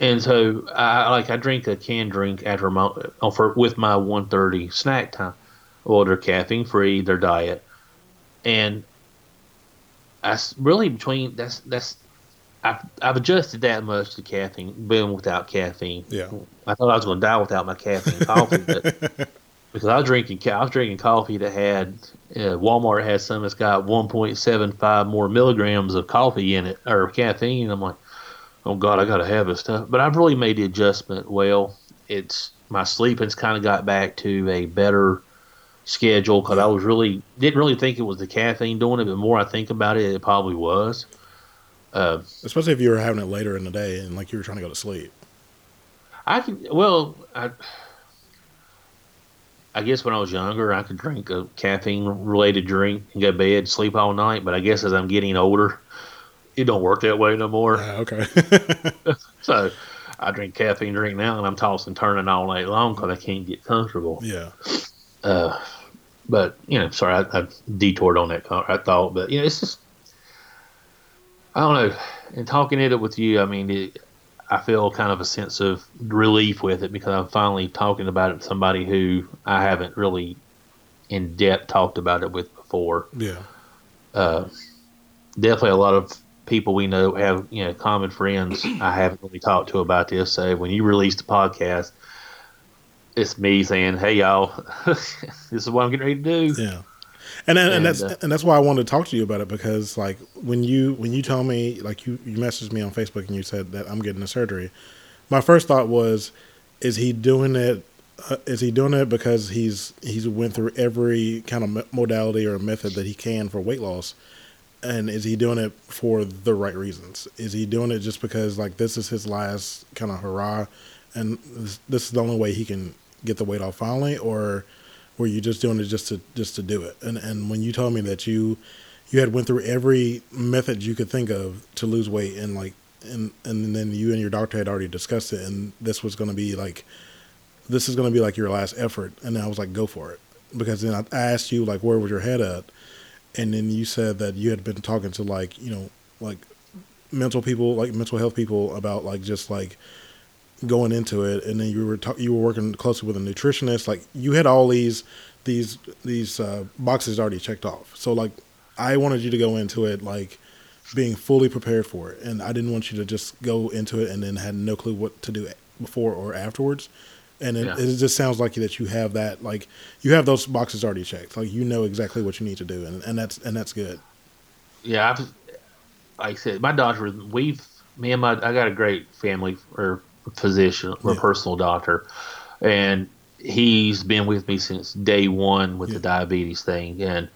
[SPEAKER 2] And so I like I drink a canned drink after my uh, for with my 1:30 snack time. Well, they're caffeine free, their diet, and I really between that's that's I've, I've adjusted that much to caffeine, being without caffeine.
[SPEAKER 1] Yeah,
[SPEAKER 2] I thought I was going to die without my caffeine coffee, but because I was drinking I was drinking coffee that had uh, Walmart has some that's got 1.75 more milligrams of coffee in it or caffeine. I'm like, oh god, I gotta have this stuff. But I've really made the adjustment well. It's my sleeping's kind of got back to a better schedule because I was really didn't really think it was the caffeine doing it, but more I think about it, it probably was. Uh,
[SPEAKER 1] Especially if you were having it later in the day and like you were trying to go to sleep.
[SPEAKER 2] I can well, I, I guess when I was younger, I could drink a caffeine related drink and go to bed, sleep all night. But I guess as I'm getting older, it don't work that way no more.
[SPEAKER 1] Uh, okay.
[SPEAKER 2] so I drink caffeine drink now, and I'm tossing turning all night long because I can't get comfortable.
[SPEAKER 1] yeah.
[SPEAKER 2] Uh, but you know, sorry, I, I detoured on that. I thought, but you know, it's just I don't know. And talking it up with you, I mean, it, I feel kind of a sense of relief with it because I'm finally talking about it to somebody who I haven't really in depth talked about it with before.
[SPEAKER 1] Yeah.
[SPEAKER 2] Uh, definitely a lot of people we know have you know common friends I haven't really talked to about this. So when you release the podcast, it's me saying, "Hey y'all, this is what I'm getting ready to do."
[SPEAKER 1] Yeah. And and, and, that's
[SPEAKER 2] uh,
[SPEAKER 1] and that's why I wanted to talk to you about it because like when you when you tell me like you you messaged me on Facebook and you said that I'm getting a surgery, my first thought was, is he doing it? Uh, is he doing it because he's he's went through every kind of modality or method that he can for weight loss, and is he doing it for the right reasons? Is he doing it just because like this is his last kind of hurrah, and this, this is the only way he can get the weight off finally, or were you just doing it just to just to do it? And and when you told me that you you had went through every method you could think of to lose weight, and like and and then you and your doctor had already discussed it, and this was going to be like this is going to be like your last effort, and I was like, go for it, because then I I asked you like where was your head at, and then you said that you had been talking to like you know like mental people like mental health people about like just like going into it. And then you were ta- you were working closely with a nutritionist. Like you had all these these these uh, boxes already checked off. So like i wanted you to go into it like being fully prepared for it. And i didn't want you to just go into it and then had no clue what to do before or afterwards and it,
[SPEAKER 2] Yeah.
[SPEAKER 1] it just sounds like that you have that like you have those boxes already checked like you know exactly what you need to do and, and that's and that's good
[SPEAKER 2] yeah, I've, like I said, my doctor, we've, me and my, I got a great family or physician or
[SPEAKER 1] Yeah.
[SPEAKER 2] personal doctor, and he's been with me since day one with
[SPEAKER 1] Yeah.
[SPEAKER 2] the diabetes thing. And,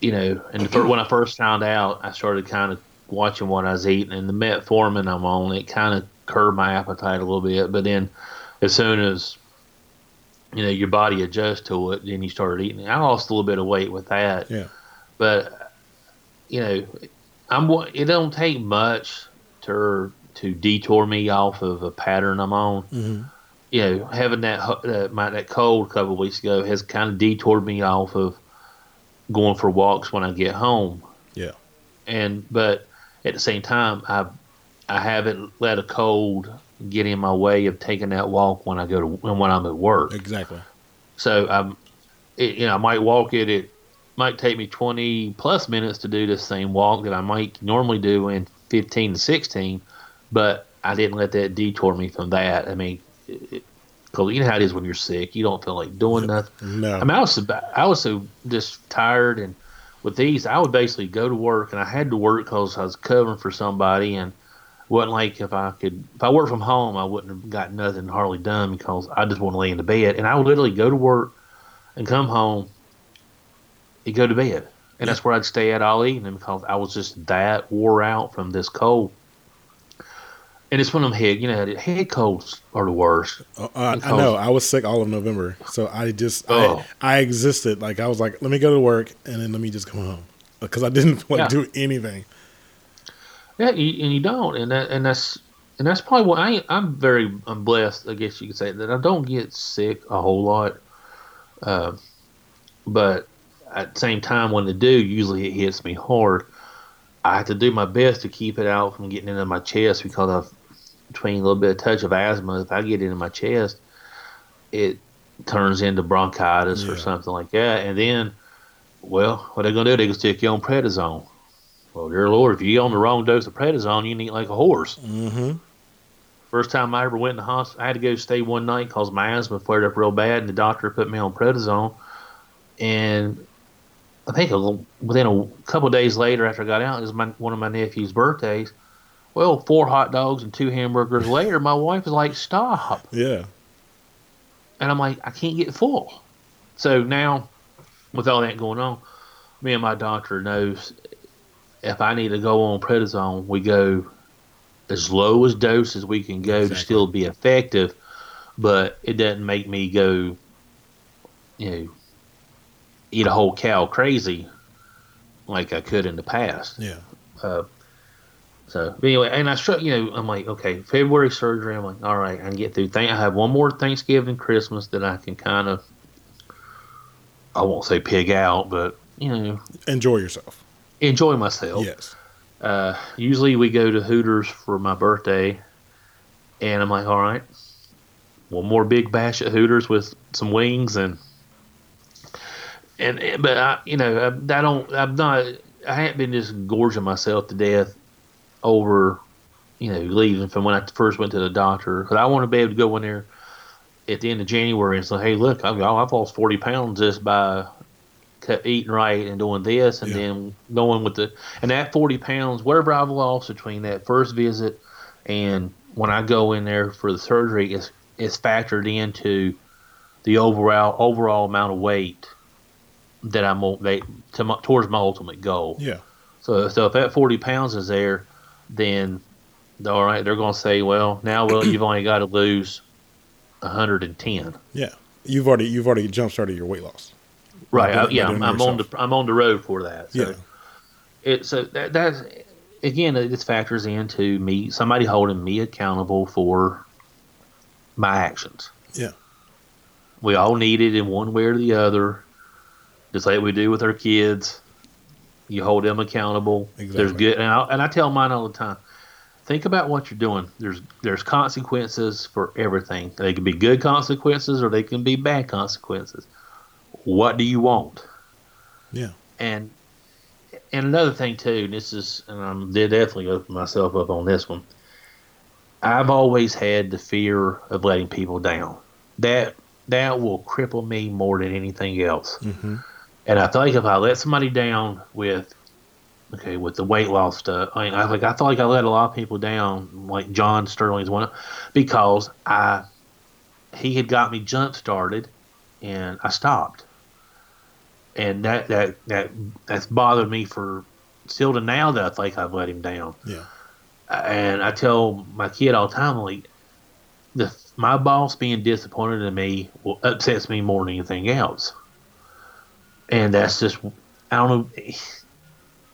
[SPEAKER 2] you know, and when I first found out, I started kind of watching what I was eating, and the metformin I'm on, it kind of curbed my appetite a little bit. But then as soon as, you know, your body adjusts to it, then you started eating. I lost a little bit of weight with that
[SPEAKER 1] yeah
[SPEAKER 2] but you know, I'm it don't take much to to detour me off of a pattern I'm on.
[SPEAKER 1] hmm
[SPEAKER 2] You know, having that uh, my that cold a couple of weeks ago has kind of detoured me off of going for walks when I get home.
[SPEAKER 1] Yeah.
[SPEAKER 2] And but at the same time, I I haven't let a cold get in my way of taking that walk when I go to when I'm at work.
[SPEAKER 1] exactly
[SPEAKER 2] So I'm, it, you know, I might walk it. It might take me 20 plus minutes to do the same walk that I might normally do in 15 to 16, but I didn't let that detour me from that. I mean, because you know how it is when you're sick, you don't feel like doing nothing.
[SPEAKER 1] no
[SPEAKER 2] I mean, I was so, I was so just tired, and with these, I would basically go to work, and I had to work because I was covering for somebody, and wasn't like if I could, if I worked from home, I wouldn't have got nothing hardly done because I just want to lay in the bed, and I would literally go to work and come home and go to bed, and that's where I'd stay at all evening because I was just that wore out from this cold. And it's one of them head, you know, head colds are the worst.
[SPEAKER 1] Uh, I, I know. I was sick all of November, so I just
[SPEAKER 2] Oh.
[SPEAKER 1] I, I existed. Like I was like, let me go to work and then let me just come home because I didn't want
[SPEAKER 2] Yeah.
[SPEAKER 1] to do anything.
[SPEAKER 2] Yeah, you, and you don't, and that, and that's and that's probably why I, I'm very I'm blessed, I guess you could say, that I don't get sick a whole lot. Uh, but at the same time, when I do, usually it hits me hard. I have to do my best to keep it out from getting into my chest because I've between a little bit of touch of asthma. If I get into my chest, it turns into bronchitis
[SPEAKER 1] Yeah.
[SPEAKER 2] or something like that, and then, well, what are they gonna do? They gonna stick you on prednisone. Well, dear Lord, if you on the wrong dose of prednisone, you can eat like a horse.
[SPEAKER 1] Mm-hmm.
[SPEAKER 2] First time I ever went in the hospital, I had to go stay one night because my asthma flared up real bad, and the doctor put me on prednisone. And I think a little, within a couple of days later, after I got out, it was my, one of my nephew's birthdays. Well, four hot dogs and two hamburgers later, my wife was like, "Stop!"
[SPEAKER 1] Yeah.
[SPEAKER 2] And I'm like, I can't get full. So now, with all that going on, me and my doctor knows if I need to go on prednisone, we go as low as dose as we can go
[SPEAKER 1] Exactly.
[SPEAKER 2] to still be effective, but it doesn't make me go, you know, eat a whole cow crazy like I could in the past.
[SPEAKER 1] Yeah.
[SPEAKER 2] Uh, so anyway, and I struck, you know, I'm like, okay, February surgery. I'm like, all right, I can get through. Thank, I have one more Thanksgiving, Christmas that I can kind of, I won't say pig out, but you know,
[SPEAKER 1] Enjoy yourself.
[SPEAKER 2] Enjoy myself.
[SPEAKER 1] Yes.
[SPEAKER 2] Uh, usually we go to Hooters for my birthday, and I'm like, all right, one more big bash at Hooters with some wings and and but I, you know, I, I don't, I'm not, I haven't been just gorging myself to death over, you know, leaving from when I first went to the doctor because I want to be able to go in there at the end of January and say, hey, look, I've, I've lost 40 pounds just by eating right and doing this, and
[SPEAKER 1] Yeah.
[SPEAKER 2] then going with the and that 40 pounds, whatever I've lost between that first visit and when I go in there for the surgery, is is factored into the overall overall amount of weight that I'm they to my, towards my ultimate goal.
[SPEAKER 1] Yeah.
[SPEAKER 2] So so if that 40 pounds is there, then all right, they're going to say, well, now well you've only got to lose 110.
[SPEAKER 1] Yeah. You've already you've already jump started your weight loss.
[SPEAKER 2] Right. I, yeah, I'm, I'm on the. I'm on the road for that. So
[SPEAKER 1] Yeah.
[SPEAKER 2] it so that that's again this factors into me somebody holding me accountable for my actions.
[SPEAKER 1] Yeah.
[SPEAKER 2] We all need it in one way or the other, just like we do with our kids. You hold them accountable. There's
[SPEAKER 1] Exactly.
[SPEAKER 2] good, and I, and I tell mine all the time. Think about what you're doing. There's there's consequences for everything. They can be good consequences or they can be bad consequences. What do you want?
[SPEAKER 1] Yeah.
[SPEAKER 2] And and another thing too, this is, and I'm did definitely open myself up on this one. I've always had the fear of letting people down. That that will cripple me more than anything else.
[SPEAKER 1] hmm
[SPEAKER 2] And I feel like if I let somebody down with, okay, with the weight loss stuff, I mean, I like I feel like I let a lot of people down, like John Sterling's one, because I he had got me jump started, and I stopped, and that that that that's bothered me for still to now that I think I've let him down.
[SPEAKER 1] Yeah.
[SPEAKER 2] And I tell my kid all the time, like, the my boss being disappointed in me will upsets me more than anything else. And that's just I don't know I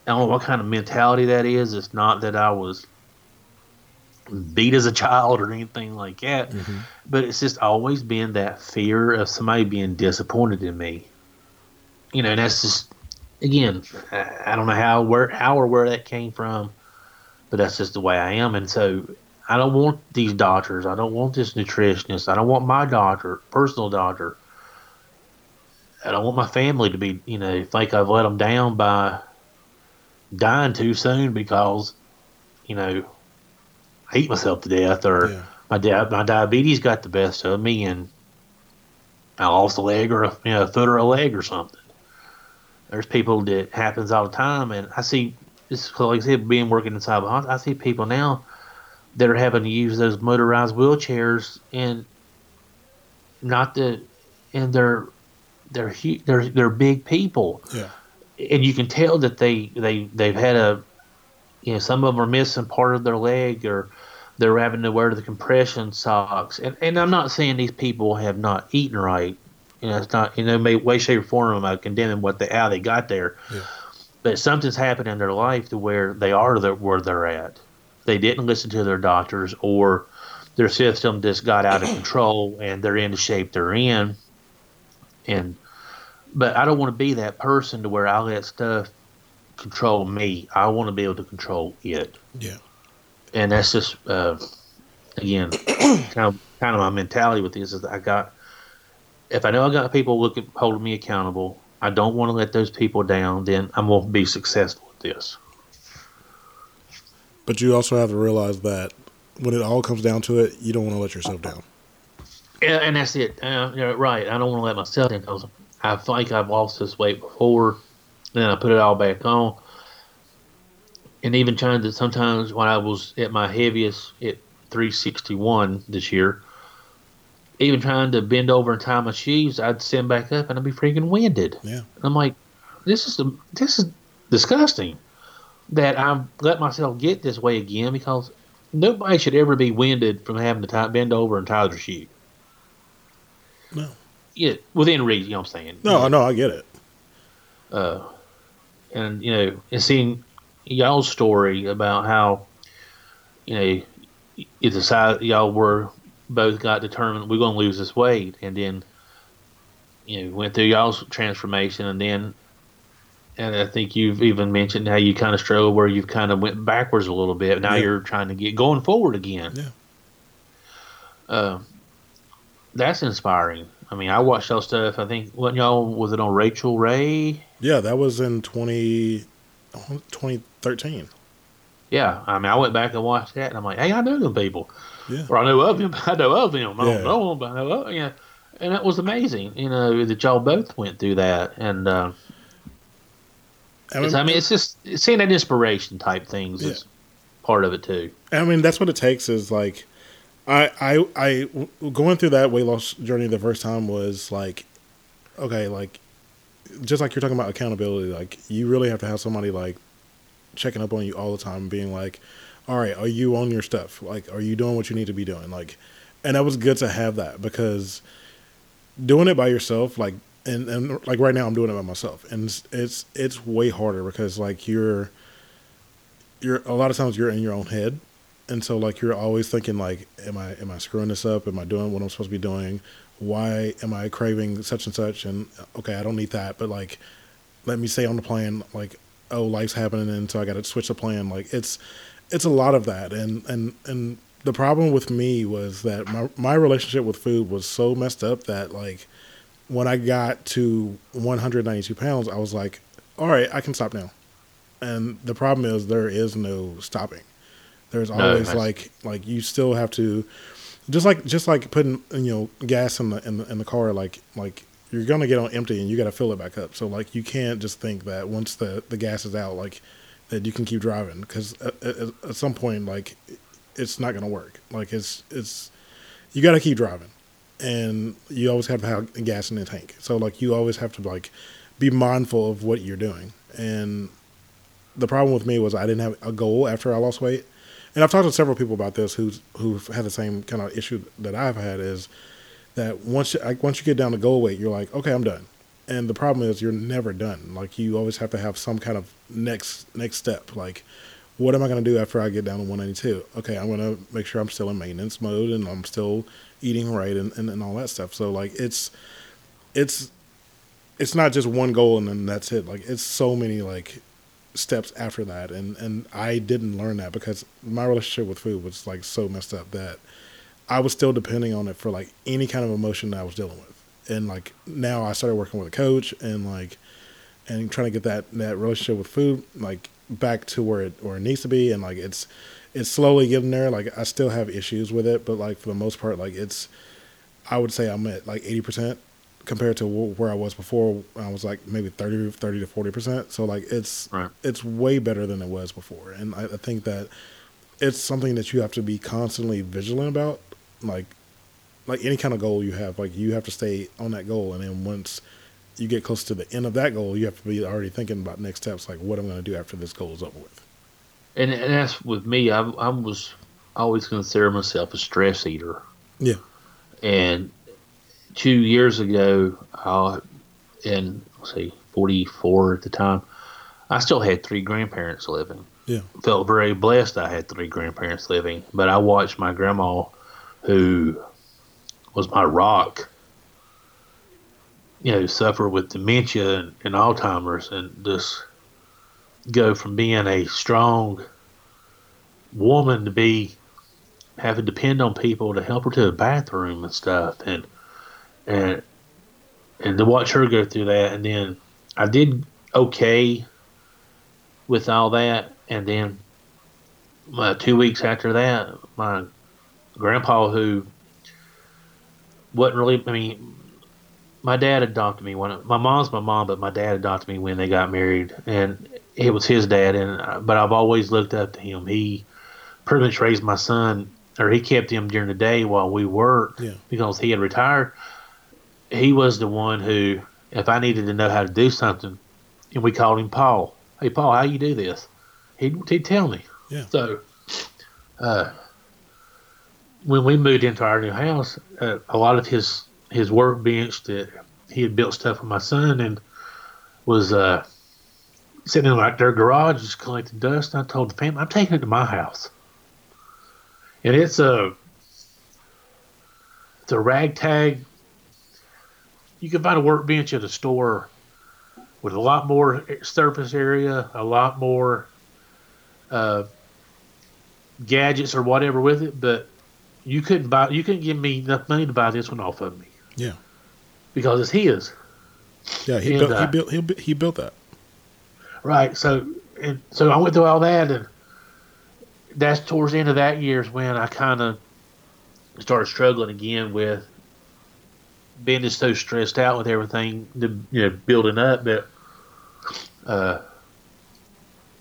[SPEAKER 2] don't know what kind of mentality that is. It's not that I was beat as a child or anything like that,
[SPEAKER 1] hmm
[SPEAKER 2] but it's just always been that fear of somebody being disappointed in me. You know, and that's just again, I I don't know how where how or where that came from, but that's just the way I am. And so I don't want these doctors. I don't want this nutritionist. I don't want my doctor, personal doctor. I don't want my family to be, you know, think I've let them down by dying too soon because, you know, I eat myself to death or
[SPEAKER 1] Yeah.
[SPEAKER 2] my di- my diabetes got the best of me and I lost a leg or a, you know, a foot or a leg or something. There's people that happens all the time, and I see this. Like I said, being working inside the hospital, I see people now that are having to use those motorized wheelchairs, and not the, and they're they're hu- they're they're big people,
[SPEAKER 1] Yeah.
[SPEAKER 2] and you can tell that they they they've had a, you know, some of them are missing part of their leg or they're having to wear the compression socks. And and I'm not saying these people have not eaten right. You know, it's not in no way, shape, or form am I condemning what they how they got there.
[SPEAKER 1] Yeah.
[SPEAKER 2] But something's happened in their life to where they are the, where they're at. They didn't listen to their doctors, or their system just got out of control, and they're in the shape they're in. And but I don't want to be that person to where I let stuff control me. I want to be able to control it
[SPEAKER 1] Yeah.
[SPEAKER 2] and that's just uh, again kind of kind of my mentality with this is I got if I know I got people looking holding me accountable, I don't want to let those people down. Then I'm gonna be successful at this.
[SPEAKER 1] But you also have to realize that when it all comes down to it, you don't want to let yourself down.
[SPEAKER 2] Yeah, and that's it. Uh, you right. I don't want to let myself down because I like I've lost this weight before. Then I put it all back on. And even trying to sometimes when I was at my heaviest at 361 this year, even trying to bend over and tie my shoes, I'd stand back up and I'd be freaking winded.
[SPEAKER 1] Yeah.
[SPEAKER 2] And I'm like, this is this is disgusting that I've let myself get this way again because nobody should ever be winded from having to tie, bend over and tie their shoe.
[SPEAKER 1] No.
[SPEAKER 2] Yeah, within reason. You know what I'm saying?
[SPEAKER 1] No, no, I get it.
[SPEAKER 2] Uh, and you know, and seeing y'all's story about how you know you decided y'all were both got determined we're going to lose this weight, and then you know went through y'all's transformation, and then and I think you've even mentioned how you kind of struggled where you've kind of went backwards a little bit. Now
[SPEAKER 1] Yeah.
[SPEAKER 2] you're trying to get going forward again.
[SPEAKER 1] Yeah.
[SPEAKER 2] Uh, that's inspiring. I mean, I watched y'all stuff. I think what y'all was it on Rachael Ray?
[SPEAKER 1] Yeah, that was in 20, 2013.
[SPEAKER 2] Yeah, I mean, I went back and watched that, and I'm like, hey, I know them people,
[SPEAKER 1] Yeah.
[SPEAKER 2] or I know of him. I know of him. I
[SPEAKER 1] Yeah.
[SPEAKER 2] don't know him, but I know of yeah. And that was amazing, you know, that y'all both went through that, and uh,
[SPEAKER 1] I
[SPEAKER 2] it's, I mean, it's just it's seeing that inspiration type things is part of it too.
[SPEAKER 1] I mean, that's what it takes. Is like, I, I, I, going through that weight loss journey the first time was like, okay, like, just like you're talking about accountability. Like, you really have to have somebody like checking up on you all the time, being like, all right, are you on your stuff? Like, are you doing what you need to be doing? Like, and that was good to have that because doing it by yourself, like, and and like right now, I'm doing it by myself, and it's it's, it's way harder because like you're you're a lot of times you're in your own head and so like you're always thinking like am i am i screwing this up am i doing what i'm supposed to be doing why am i craving such and such and okay i don't need that but like let me stay on the plan like oh life's happening and so i got to switch the plan like it's it's a lot of that and and and the problem with me was that my my relationship with food was so messed up that like when i got to 192 pounds i was like all right i can stop now and the problem is there is no stopping. There's
[SPEAKER 2] No,
[SPEAKER 1] always
[SPEAKER 2] that's-
[SPEAKER 1] like like you still have to just like just like putting you know gas in the in the, in the car like like you're gonna get on empty and you got to fill it back up. So like you can't just think that once the the gas is out like that you can keep driving because at, at, at some point like it's not gonna work. Like it's it's you got to keep driving and you always have to have gas in the tank. So like you always have to like be mindful of what you're doing and the problem with me was I didn't have a goal after I lost weight. And I've talked to several people about this who's who've had the same kind of issue that I've had is that once you, like once you get down to goal weight, you're like, okay, I'm done. And the problem is you're never done. Like you always have to have some kind of next next step. Like, what am I going to do after I get down to 192? Okay, I'm going to make sure I'm still in maintenance mode and I'm still eating right and, and, and all that stuff. So like it's it's it's not just one goal and then that's it. Like it's so many like steps after that and and I didn't learn that because my relationship with food was like so messed up that I was still depending on it for like any kind of emotion that I was dealing with. And like now I started working with a coach and like and trying to get that that relationship with food like back to where it where it needs to be and like it's it's slowly getting there. Like I still have issues with it, but like for the most part like it's I would say I'm at like 80% compared to where I was before. I was like maybe 30, 30 to 40%. So like it's,
[SPEAKER 2] Right.
[SPEAKER 1] it's way better than it was before. And I, I think that it's something that you have to be constantly vigilant about. Like, like any kind of goal you have, like you have to stay on that goal. And then once you get close to the end of that goal, you have to be already thinking about next steps, like what I'm going to do after this goal is over with.
[SPEAKER 2] And, and that's with me. I, I was always consider myself a stress eater.
[SPEAKER 1] Yeah.
[SPEAKER 2] And two years ago, uh, in let's see, 44 at the time, I still had three grandparents living.
[SPEAKER 1] Yeah.
[SPEAKER 2] Felt very blessed I had three grandparents living, but I watched my grandma, who was my rock, you know, suffer with dementia and, and Alzheimer's and just go from being a strong woman to be having to depend on people to help her to the bathroom and stuff. And and and to watch her go through that. And then I did okay with all that. And then my two weeks after that, my grandpa, who wasn't really, I mean, my dad adopted me when my mom's my mom, but my dad adopted me when they got married, and it was his dad. And but I've always looked up to him. He pretty much raised my son, or he kept him during the day while we worked
[SPEAKER 1] Yeah.
[SPEAKER 2] because he had retired. He was the one who, if I needed to know how to do something, and we called him Paul. Hey, Paul, how you do this? He'd, he'd tell me.
[SPEAKER 1] Yeah.
[SPEAKER 2] So, uh, when we moved into our new house, uh, a lot of his his workbench that he had built stuff for my son and was uh, sitting in like their garage just collecting dust. I told the family, I'm taking it to my house, and it's a it's a ragtag. You can find a workbench at a store with a lot more surface area, a lot more uh, gadgets or whatever with it, but you couldn't buy. You couldn't give me enough money to buy this one off of me.
[SPEAKER 1] Yeah.
[SPEAKER 2] because it's his.
[SPEAKER 1] Yeah. He built.
[SPEAKER 2] uh,
[SPEAKER 1] he built. He built. He built that.
[SPEAKER 2] Right. So and so I went through all that, and that's towards the end of that year is when I kind of started struggling again with being just so stressed out with everything, the you know building up that uh,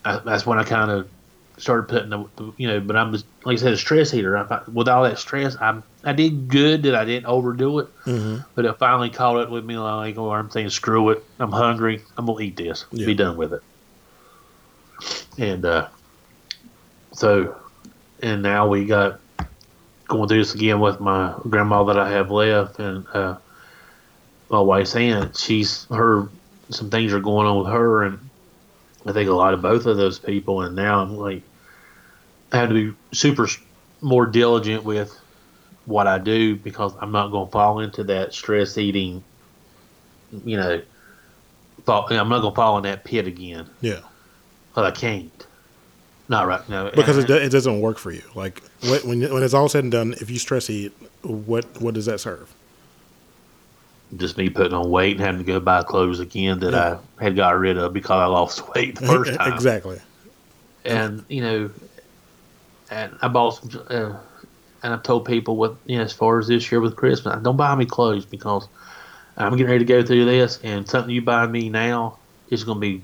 [SPEAKER 2] I, that's when I kind of started putting the you know. But I'm just like I said, a stress eater. I, with all that stress, I I did good that I didn't overdo it.
[SPEAKER 1] Mm-hmm.
[SPEAKER 2] But it finally caught up with me. Like, oh, I'm thinking, screw it. I'm hungry. I'm gonna eat this.
[SPEAKER 1] Yeah.
[SPEAKER 2] Be done with it. And uh, so, and now we got going through this again with my grandma that I have left, and uh, my wife's aunt. She's her. Some things are going on with her, and I think a lot of both of those people. And now I'm like, I have to be super more diligent with what I do because I'm not going to fall into that stress eating. You know, fall, I'm not going to fall in that pit again.
[SPEAKER 1] Yeah.
[SPEAKER 2] But I can't. Not right now.
[SPEAKER 1] Because it, do- it doesn't work for you. Like what, when when it's all said and done, if you stress eat, what what does that serve?
[SPEAKER 2] Just me putting on weight and having to go buy clothes again that
[SPEAKER 1] Yeah.
[SPEAKER 2] I had got rid of because I lost weight the first time.
[SPEAKER 1] exactly.
[SPEAKER 2] and you know, and I bought some, uh, and I've told people what you know as far as this year with Christmas, don't buy me clothes because I'm getting ready to go through this, and something you buy me now is going to be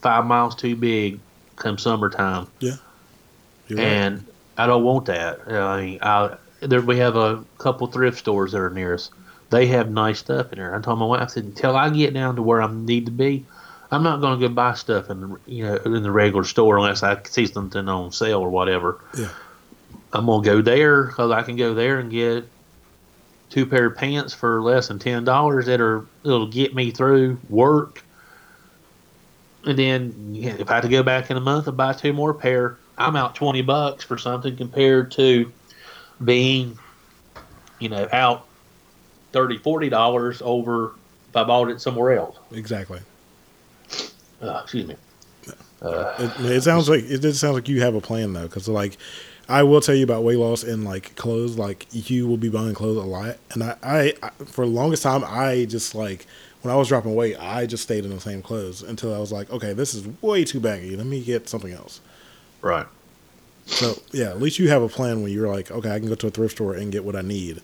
[SPEAKER 2] five miles too big come summertime,
[SPEAKER 1] You're right.
[SPEAKER 2] and I don't want that. I mean, I there we have a couple thrift stores that are near us. They have nice stuff in there. I told my wife, I said, until I get down to where I need to be, I'm not going to go buy stuff in the, you know in the regular store unless I see something on sale or whatever.
[SPEAKER 1] Yeah.
[SPEAKER 2] I'm gonna go there because I can go there and get two pair of pants for less than ten dollars that are it'll get me through work. And then yeah, if I had to go back in a month and buy two more pair, I'm out twenty bucks for something compared to being, you know, out thirty, forty dollars over if I bought it somewhere else.
[SPEAKER 1] exactly.
[SPEAKER 2] Uh, excuse me.
[SPEAKER 1] It, it sounds like it does sound like you have a plan though, because like I will tell you about weight loss and like clothes. Like you will be buying clothes a lot, and I, I, I for the longest time I just like when I was dropping weight, I just stayed in the same clothes until I was like, okay, this is way too baggy. Let me get something else.
[SPEAKER 2] Right.
[SPEAKER 1] So yeah, at least you have a plan when you're like, okay, I can go to a thrift store and get what I need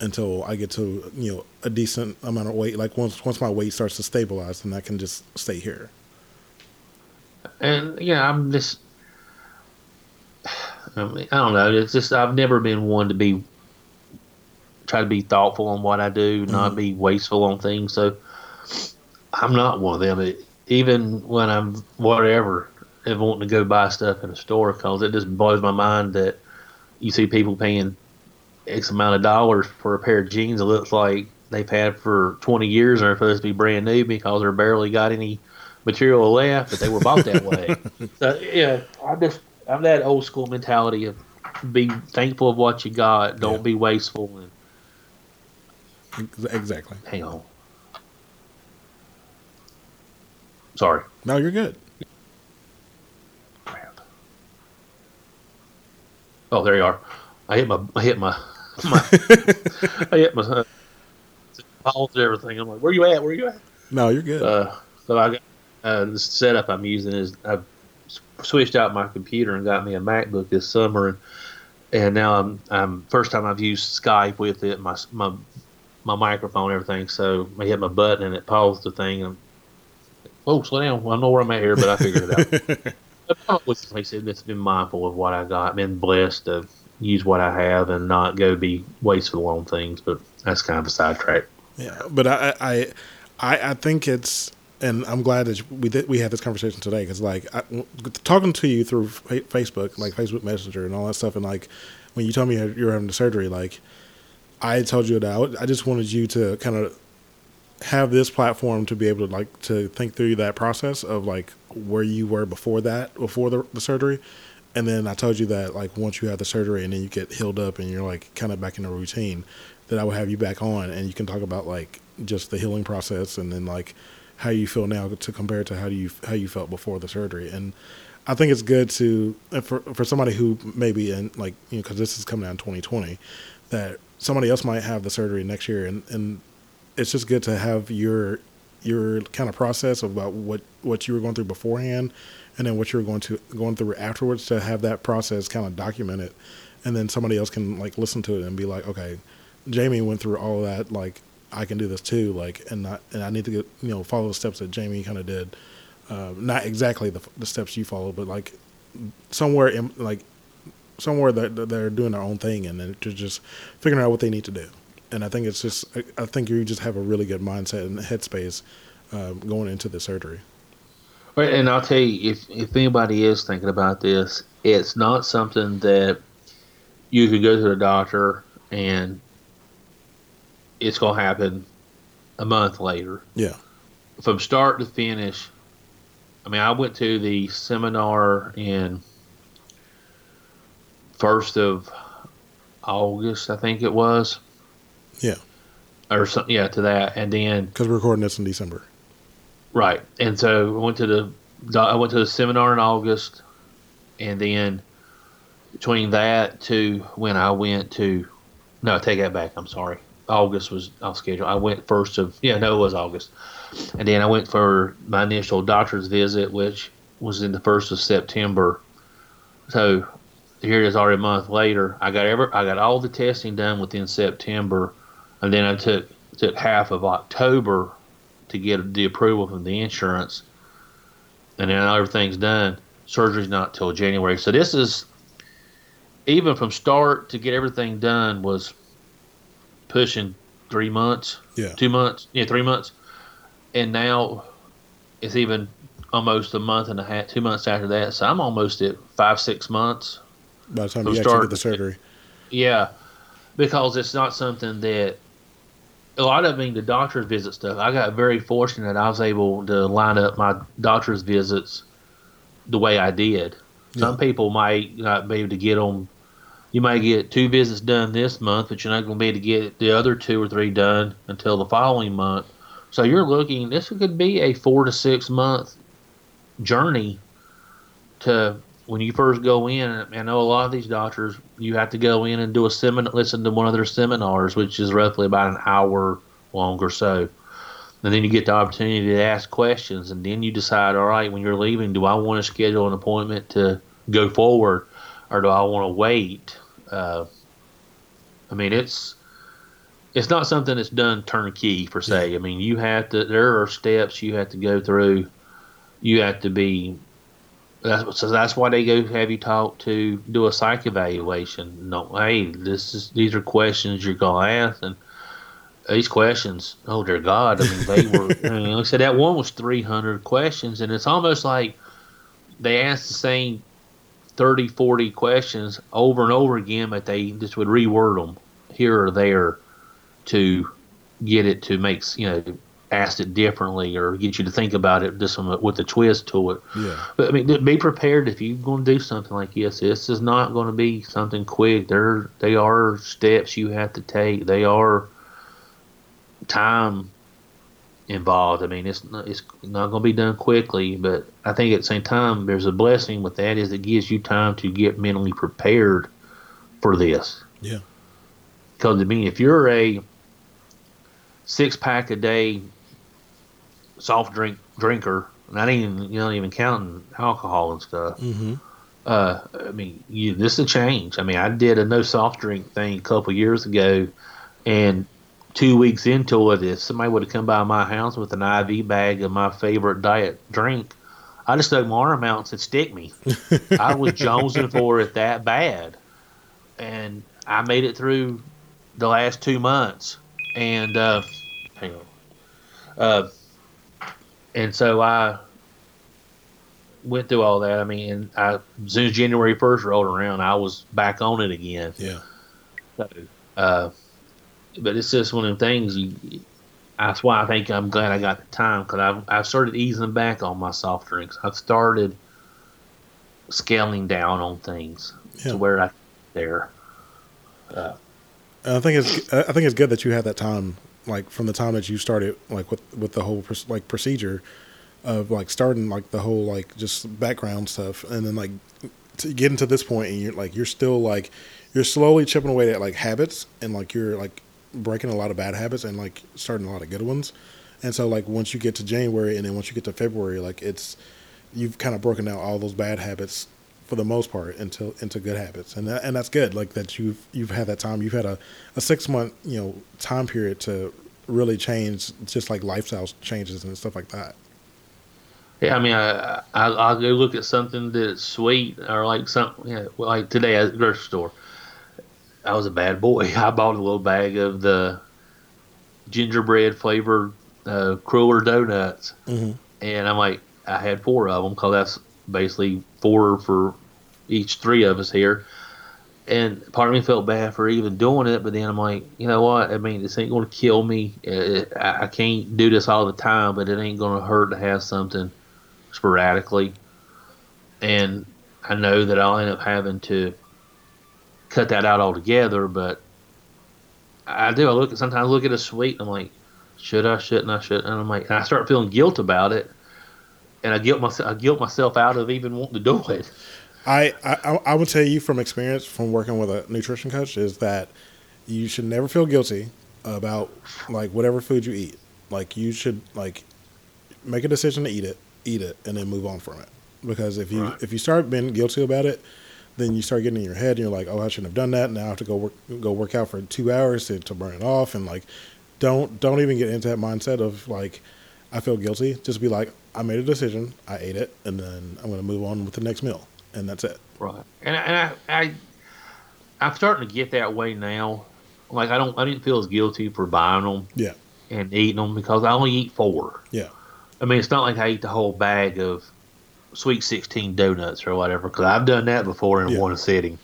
[SPEAKER 1] until I get to you know a decent amount of weight. Like once once my weight starts to stabilize, then I can just stay here.
[SPEAKER 2] and yeah, I'm just. I, mean, I don't know. It's just I've never been one to be try to be thoughtful on what I do, not mm-hmm. be wasteful on things. So I'm not one of them. It, even when I'm whatever, and wanting to go buy stuff in a store, because it just blows my mind that you see people paying X amount of dollars for a pair of jeans that looks like they've had for 20 years and are supposed to be brand new because they're barely got any material left, but they were bought that way. So yeah, I'm just I'm that old school mentality of be thankful of what you got, don't
[SPEAKER 1] Yeah.
[SPEAKER 2] be wasteful, and
[SPEAKER 1] Exactly.
[SPEAKER 2] hang on. Sorry.
[SPEAKER 1] No, you're good.
[SPEAKER 2] Crap. Oh, there you are. I hit my I hit my I hit my balls and everything. I'm like, where you at? Where you at?
[SPEAKER 1] No, you're good.
[SPEAKER 2] Uh, so I got uh, the setup I'm using is I've switched out my computer and got me a MacBook this summer, and and now I'm I'm first time I've used Skype with it, my my my microphone, everything. So I hit my button and it paused the thing. And oh, slow down! I know where I'm at here, but I figured it out. like I said, it's been mindful of what I got. Been blessed to use what I have and not go be wasteful on things. But that's kind of a sidetrack.
[SPEAKER 1] Yeah, but I I I, I think it's and I'm glad that we did, we had this conversation today because like I, talking to you through Facebook, like Facebook Messenger and all that stuff, and like when you told me you were having the surgery, like I told you that I, I just wanted you to kind of have this platform to be able to like to think through that process of like where you were before that before the, the surgery and then i told you that like once you have the surgery and then you get healed up and you're like kind of back in a routine that i would have you back on and you can talk about like just the healing process and then like how you feel now to compare to how do you how you felt before the surgery. And i think it's good to for for somebody who maybe in like you know because this is coming out in 2020 that somebody else might have the surgery next year and and it's just good to have your your kind of process about what what you were going through beforehand and then what you're going to going through afterwards to have that process kind of documented. And then somebody else can like listen to it and be like okay jamie went through all of that like i can do this too like and not and i need to get you know follow the steps that jamie kind of did. Uh, not exactly the, the steps you follow but like somewhere in like somewhere that they're doing their own thing and then just figuring out what they need to do. And I think it's just I think you just have a really good mindset and headspace um, going into the surgery.
[SPEAKER 2] And I'll tell you if if anybody is thinking about this, it's not something that you can go to the doctor and it's going to happen a month later.
[SPEAKER 1] Yeah.
[SPEAKER 2] From start to finish, I mean, I went to the seminar in first of August, I think it was
[SPEAKER 1] yeah.
[SPEAKER 2] Or something, yeah, to that, and then
[SPEAKER 1] because we're recording this in December,
[SPEAKER 2] right? And so I went to the I went to the seminar in August, and then between that to when I went to no, take that back. I'm sorry. August was off schedule. I went first of yeah, no, it was August, and then I went for my initial doctor's visit, which was in the first of September. So here it is already a month later. I got ever I got all the testing done within September, and then I took took half of October to get the approval from the insurance, and then everything's done. Surgery's not till January. So this is even from start to get everything done was pushing three months.
[SPEAKER 1] Yeah.
[SPEAKER 2] Two months. Yeah, three months. And now it's even almost a month and a half, two months after that. So I'm almost at five, six months.
[SPEAKER 1] By the time you start, actually get the surgery.
[SPEAKER 2] Yeah. Because it's not something that a lot of I mean the doctor's visit stuff. I got very fortunate. I was able to line up my doctor's visits the way I did. Yeah. Some people might not be able to get them. You might get two visits done this month, but you're not going to be able to get the other two or three done until the following month. So you're looking. This could be a four to six month journey to when you first go in. I know a lot of these doctors you have to go in and do a seminar, listen to one of their seminars, which is roughly about an hour long or so. And then you get the opportunity to ask questions, and then you decide, all right, when you're leaving, do I want to schedule an appointment to go forward, or do I want to wait? Uh, I mean, it's it's not something that's done turnkey per se. I mean, you have to. There are steps you have to go through. You have to be that's so that's why they go have you talk to do a psych evaluation. No, hey, this is these are questions you're gonna ask, and these questions, oh dear God, I mean they were. I mean, like I said, that one was 300 questions, and it's almost like they asked the same 30, 40 questions over and over again, but they just would reword them here or there to get it to make you know asked it differently or get you to think about it just with a twist to it.
[SPEAKER 1] Yeah.
[SPEAKER 2] But I mean, be prepared if you're going to do something like this. This is not going to be something quick. There, they are steps you have to take. They are time involved. I mean, it's not, it's not going to be done quickly. But I think at the same time, there's a blessing with that is it gives you time to get mentally prepared for this.
[SPEAKER 1] Yeah.
[SPEAKER 2] Because I mean, if you're a six pack a day soft drink drinker not even you know even counting alcohol and stuff.
[SPEAKER 1] Mm-hmm.
[SPEAKER 2] Uh, I mean, you, this is a change. I mean, I did a no soft drink thing a couple years ago, and two weeks into it, if somebody would have come by my house with an IV bag of my favorite diet drink, I just stuck my arm out and said, "Stick me." I was jonesing for it that bad, and I made it through the last two months. And uh, hang on, uh, and so I went through all that. I mean, I, as soon as January first rolled around, I was back on it again.
[SPEAKER 1] Yeah.
[SPEAKER 2] So, uh, but it's just one of the things. You, that's why I think I'm glad I got the time because I've, I've started easing back on my soft drinks. I've started scaling down on things
[SPEAKER 1] Yeah.
[SPEAKER 2] to where I there. Uh,
[SPEAKER 1] I think it's I think it's good that you had that time, like from the time that you started, like with with the whole like procedure of like starting like the whole like just background stuff, and then like to get into this point, and you're like you're still like you're slowly chipping away at like habits, and like you're like breaking a lot of bad habits and like starting a lot of good ones. And so like once you get to January, and then once you get to February, like it's you've kind of broken down all those bad habits for the most part into into good habits, and that, and that's good. Like that you've you've had that time. You've had a, a six month you know time period to really change, just like lifestyle changes and stuff like that.
[SPEAKER 2] Yeah, I mean, I, I I'll go look at something that's sweet or like something. Yeah, well, like today at the grocery store, I was a bad boy. I bought a little bag of the gingerbread flavored uh, Cruller donuts,
[SPEAKER 1] Mhm.
[SPEAKER 2] and I'm like, I had four of them because that's basically four for each three of us here. And part of me felt bad for even doing it, but then I'm like, you know what? I mean, this ain't going to kill me. Uh, I can't do this all the time, but it ain't going to hurt to have something sporadically. And I know that I'll end up having to cut that out altogether, but I do. I look at sometimes I look at a sweet and I'm like, should I, shouldn't I, shouldn't? And I'm like, and I start feeling guilt about it, and I guilt myself. I guilt myself out of even wanting to do it.
[SPEAKER 1] I, I I would tell you from experience from working with a nutrition coach is that you should never feel guilty about like whatever food you eat. Like you should like make a decision to eat it, eat it, and then move on from it. Because if you
[SPEAKER 2] Right.
[SPEAKER 1] if you start being guilty about it, then you start getting in your head and you're like, oh, I shouldn't have done that. Now I have to go work go work out for two hours to, to burn it off, and like don't don't even get into that mindset of like I feel guilty. Just be like, I made a decision, I ate it, and then I'm going to move on with the next meal, and that's it.
[SPEAKER 2] Right. And I, and I, I I'm starting to get that way now. Like I don't I didn't feel as guilty for buying them
[SPEAKER 1] Yeah,
[SPEAKER 2] and eating them because I only eat four.
[SPEAKER 1] yeah,
[SPEAKER 2] I mean, it's not like I eat the whole bag of sweet 16 donuts or whatever because I've done that before in
[SPEAKER 1] Yeah.
[SPEAKER 2] one sitting.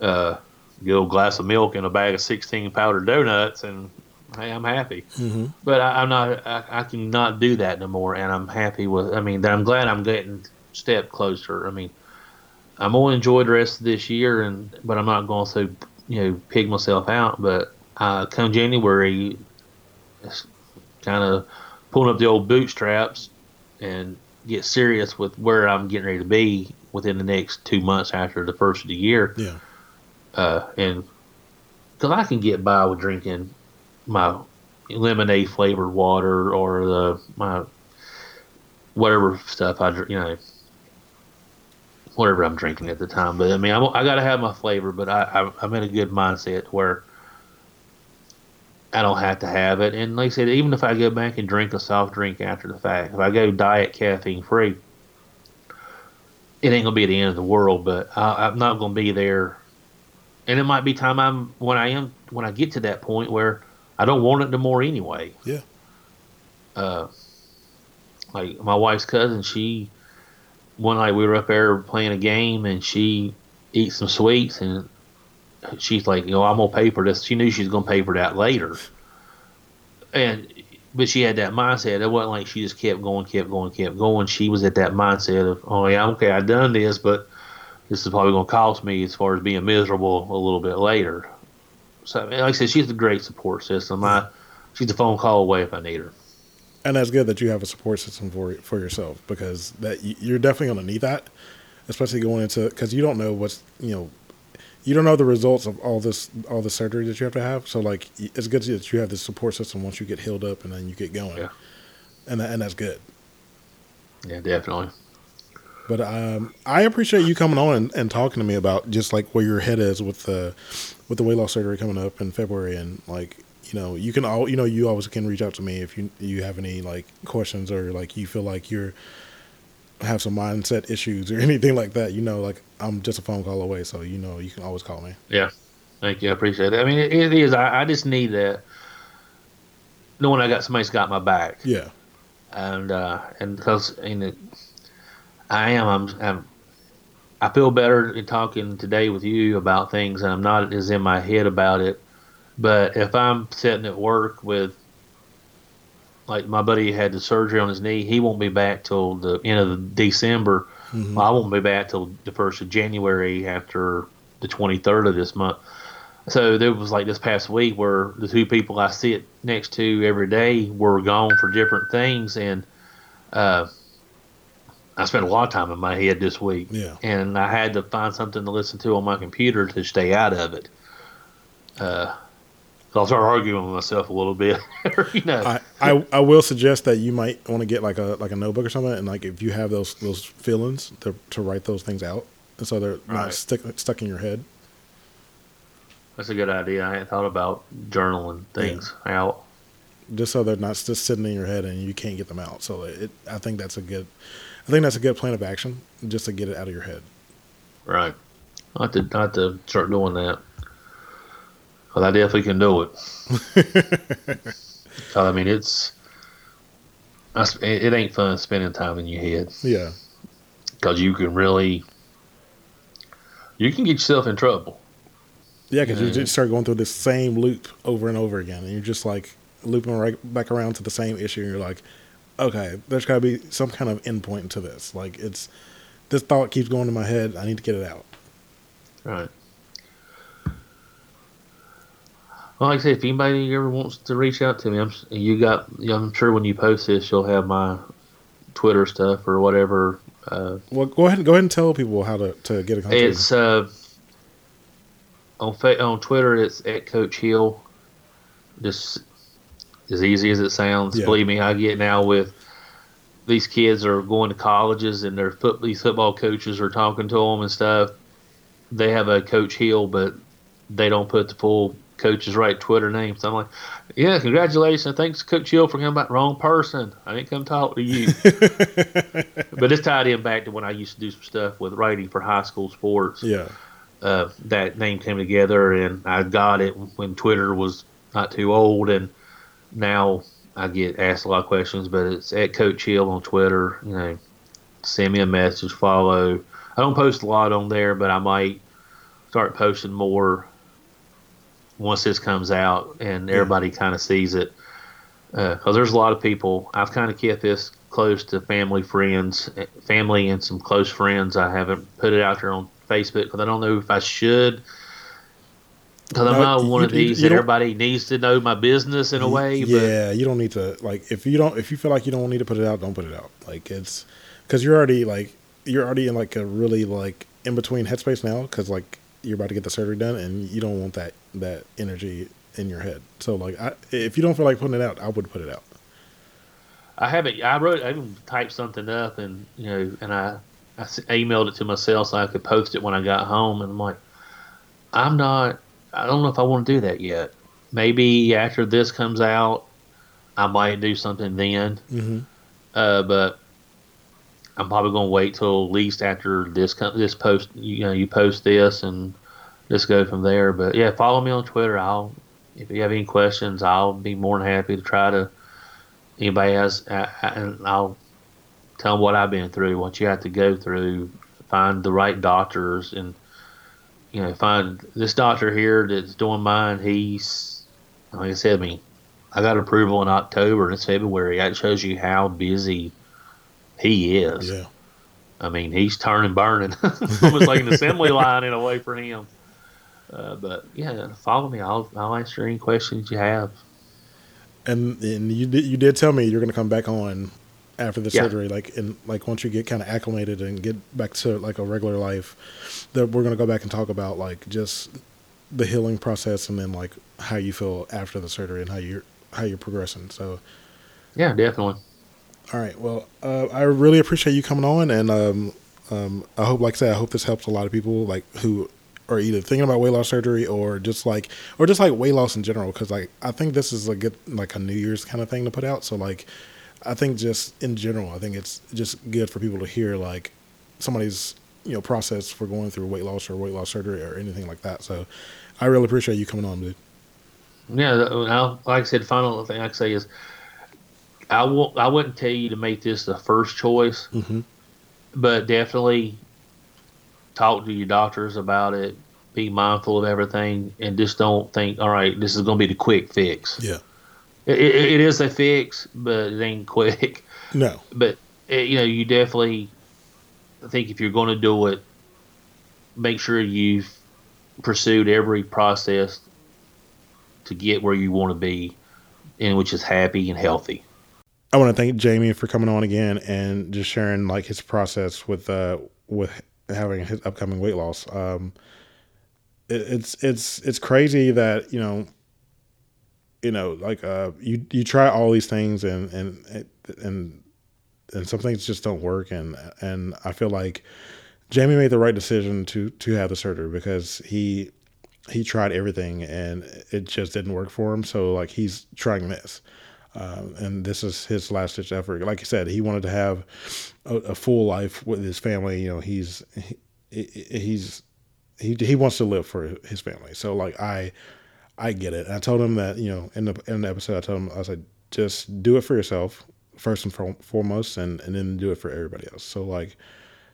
[SPEAKER 2] Uh, get a glass of milk and a bag of 16 powdered donuts, and hey, I'm happy.
[SPEAKER 1] hmm
[SPEAKER 2] But I, I'm not. I, I cannot do that no more, and I'm happy with. I mean, I'm glad I'm getting step closer. I mean, I'm gonna enjoy the rest of this year, and but I'm not going to you know pig myself out. But uh, come January, kind of pulling up the old bootstraps and get serious with where I'm getting ready to be within the next two months after the first of the year
[SPEAKER 1] yeah,
[SPEAKER 2] uh, and because I can get by with drinking my lemonade flavored water or the my whatever stuff I dr- you know whatever I'm drinking at the time. But I mean, I'm, I got to have my flavor, but I, I I'm in a good mindset where I don't have to have it. And like I said, even if I go back and drink a soft drink after the fact, if I go diet caffeine free, it ain't gonna be the end of the world. But I, I'm not gonna be there and it might be time I'm when I am when I get to that point where I don't want it no more anyway.
[SPEAKER 1] Yeah.
[SPEAKER 2] Uh, like my wife's cousin, she one night we were up there playing a game and she eats some sweets and she's like, you know, I'm gonna pay for this. She knew she was gonna pay for that later, and but she had that mindset. It wasn't like she just kept going, kept going, kept going. She was at that mindset of, oh yeah, okay, I done this, but this is probably going to cost me as far as being miserable a little bit later. So, like I said, she's a great support system. I, she's a phone call away if I need her.
[SPEAKER 1] and that's good that you have a support system for for yourself because that you- you're definitely going to need that, especially going into because you don't know what's you know. You don't know the results of all this, all the surgery that you have to have. So, like, it's good that you have this support system once you get healed up and then you get going,
[SPEAKER 2] Yeah.
[SPEAKER 1] and that, and that's good.
[SPEAKER 2] Yeah, definitely.
[SPEAKER 1] But um, I appreciate you coming on and, and, talking to me about just like where your head is with the with the weight loss surgery coming up in February, and like you know you can all you know you always can reach out to me if you you have any like questions or like you feel like you're have some mindset issues or anything like that. You know, like I'm just a phone call away, so you know you can always call me.
[SPEAKER 2] Yeah, thank you. I appreciate it. I mean, it, it is. I, I just need that knowing I got somebody's got my back.
[SPEAKER 1] Yeah,
[SPEAKER 2] and uh, and because you know I am. I'm, I'm. I feel better in talking today with you about things, and I'm not as in my head about it. But if I'm sitting at work with, like my buddy had the surgery on his knee, he won't be back till the end of December. Mm-hmm. Well, I won't be back till the first of January after the 23rd of this month. So there was like this past week where the two people I sit next to every day were gone for different things, and uh, I spent a lot of time in my head this week.
[SPEAKER 1] Yeah.
[SPEAKER 2] And I had to find something to listen to on my computer to stay out of it. Uh, I'll start arguing with myself a little bit. you know.
[SPEAKER 1] I, I, I will suggest that you might want to get like a like a notebook or something, and like if you have those those feelings to to write those things out, and so they're not right. stuck stuck in your head.
[SPEAKER 2] That's a good idea. I hadn't thought about journaling things yeah. out.
[SPEAKER 1] Just so they're not just sitting in your head and you can't get them out. So it, I think that's a good I think that's a good plan of action, just to get it out of your head.
[SPEAKER 2] Right. I have to, I have to start doing that. Well, I definitely can do it. I mean, it's it ain't fun spending time in your head.
[SPEAKER 1] Yeah.
[SPEAKER 2] Because you can really, you can get yourself in trouble.
[SPEAKER 1] Yeah, because you just start going through this same loop over and over again, and you're just like looping right back around to the same issue. And you're like, okay, there's got to be some kind of endpoint to this. Like it's this thought keeps going in my head. I need to get it out.
[SPEAKER 2] Right. Well, like I say, if anybody ever wants to reach out to me, I'm you got. I'm sure when you post this, you'll have my Twitter stuff or whatever. Uh,
[SPEAKER 1] well, go ahead. Go ahead and tell people how to, to get a contact.
[SPEAKER 2] It's uh, on on Twitter. It's at Coach Hill. Just as easy as it sounds. Yeah. Believe me, I get now with these kids are going to colleges and their foot these football coaches are talking to them and stuff. They have a Coach Hill, but they don't put the full coach's right Twitter name. So I'm like, yeah, congratulations. Thanks, Coach Hill, for coming back. Wrong person. I didn't come talk to you. but it's tied in back to when I used to do some stuff with writing for high school sports.
[SPEAKER 1] Yeah.
[SPEAKER 2] Uh, that name came together, and I got it when Twitter was not too old, and – now I get asked a lot of questions, but it's at Coach Hill on Twitter. You know, send me a message, follow. I don't post a lot on there, but I might start posting more once this comes out and everybody yeah. kind of sees it. Because uh, there's a lot of people. I've kind of kept this close to family, friends, family, and some close friends. I haven't put it out there on Facebook because I don't know if I should because I'm not one you, of these that everybody needs to know my business in a way.
[SPEAKER 1] Yeah, you don't need to like if you don't if you feel like you don't need to put it out, don't put it out. Like it's because you're already like you're already in like a really like in between headspace now because like you're about to get the surgery done and you don't want that that energy in your head. So like I, if you don't feel like putting it out, I would put it out.
[SPEAKER 2] I haven't. I wrote. I even typed something up and you know and I I emailed it to myself so I could post it when I got home and I'm like I'm not I don't know if I want to do that yet. Maybe after this comes out, I might do something then.
[SPEAKER 1] Mm-hmm.
[SPEAKER 2] Uh, but I'm probably going to wait till at least after this this post. You know, you post this and just go from there. But yeah, follow me on Twitter. I'll if you have any questions, I'll be more than happy to try to. Anybody has, and I'll tell them what I've been through, what you have to go through, find the right doctors, and you know, find this doctor here that's doing mine. He's, like I said, I mean, I got approval in October and it's February. That shows you how busy he is.
[SPEAKER 1] Yeah.
[SPEAKER 2] I mean, he's turning, burning, almost like an assembly line in a way for him. Uh, but yeah, follow me. I'll I'll answer any questions you have.
[SPEAKER 1] And and you did you did tell me you're going to come back on after the yeah. surgery, like and like once you get kind of acclimated and get back to like a regular life, that we're gonna go back and talk about like just the healing process and then like how you feel after the surgery and how you're how you're progressing. So,
[SPEAKER 2] yeah, definitely.
[SPEAKER 1] All right. Well, uh, I really appreciate you coming on, and um, um, I hope, like I said, I hope this helps a lot of people like who are either thinking about weight loss surgery or just like or just like weight loss in general. Because like I think this is a good like a New Year's kind of thing to put out. So like I think just in general, I think it's just good for people to hear like somebody's you know process for going through weight loss or weight loss surgery or anything like that. So I really appreciate you coming on, dude.
[SPEAKER 2] Yeah, like I said, final thing I can say is I won't. I wouldn't tell you to make this the first choice,
[SPEAKER 1] mm-hmm.
[SPEAKER 2] but definitely talk to your doctors about it. Be mindful of everything, and just don't think, "All right, this is going to be the quick fix."
[SPEAKER 1] Yeah,
[SPEAKER 2] it, it, is a fix, but it ain't quick.
[SPEAKER 1] No,
[SPEAKER 2] but it, you know, you definitely I think if you're going to do it, make sure you've pursued every process to get where you want to be, and which is happy and healthy.
[SPEAKER 1] I want to thank Jamie for coming on again and just sharing like his process with uh with having his upcoming weight loss. Um, it, it's it's it's crazy that you know you know like uh you you try all these things and and and and some things just don't work and and I feel like Jamie made the right decision to to have the surgery because he he tried everything and it just didn't work for him so like he's trying this um, and this is his last ditch effort. Like I said, he wanted to have a, a full life with his family. You know, he's he, he's he he wants to live for his family. So like I I get it. I told him that you know in the in the episode I told him I said just do it for yourself first and foremost, and and then do it for everybody else. So like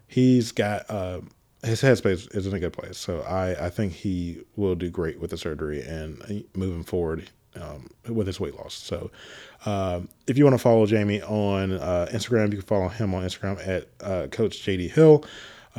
[SPEAKER 1] he's got. Uh, his headspace is in a good place, so I, I think he will do great with the surgery and moving forward um, with his weight loss. So, uh, if you want to follow Jamie on uh, Instagram, you can follow him on Instagram at uh, Coach JD Hill.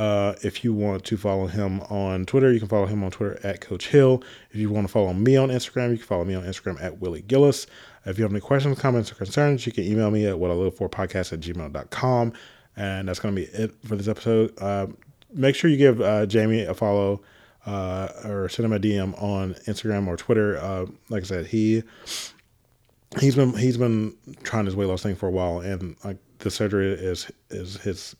[SPEAKER 1] Uh, if you want to follow him on Twitter, you can follow him on Twitter at Coach Hill. If you want to follow me on Instagram, you can follow me on Instagram at Willie Gillis. If you have any questions, comments, or concerns, you can email me at what I live for podcast at gmail.com. And that's going to be it for this episode. Uh, make sure you give uh, Jamie a follow uh, or send him a DM on Instagram or Twitter. Uh, like I said, he he's been he's been trying his weight loss thing for a while, and like the surgery is is his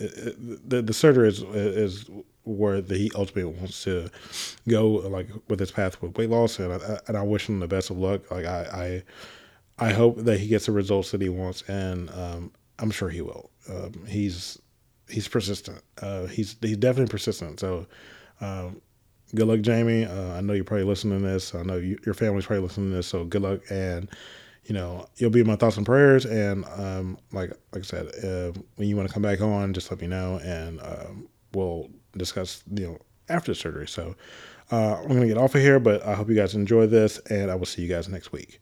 [SPEAKER 1] the the surgery is is where the, he ultimately wants to go, like with his path with weight loss, and I, and I wish him the best of luck. Like I I, I hope that he gets the results that he wants, and um, I'm sure he will. Um, he's he's persistent. Uh, he's he's definitely persistent. So um, good luck, Jamie. Uh, I know you're probably listening to this. I know you, your family's probably listening to this. So good luck, and you know you'll be in my thoughts and prayers. And um, like like I said, uh, when you want to come back on, just let me know, and um, we'll discuss you know after the surgery. So uh, I'm gonna get off of here, but I hope you guys enjoy this, and I will see you guys next week.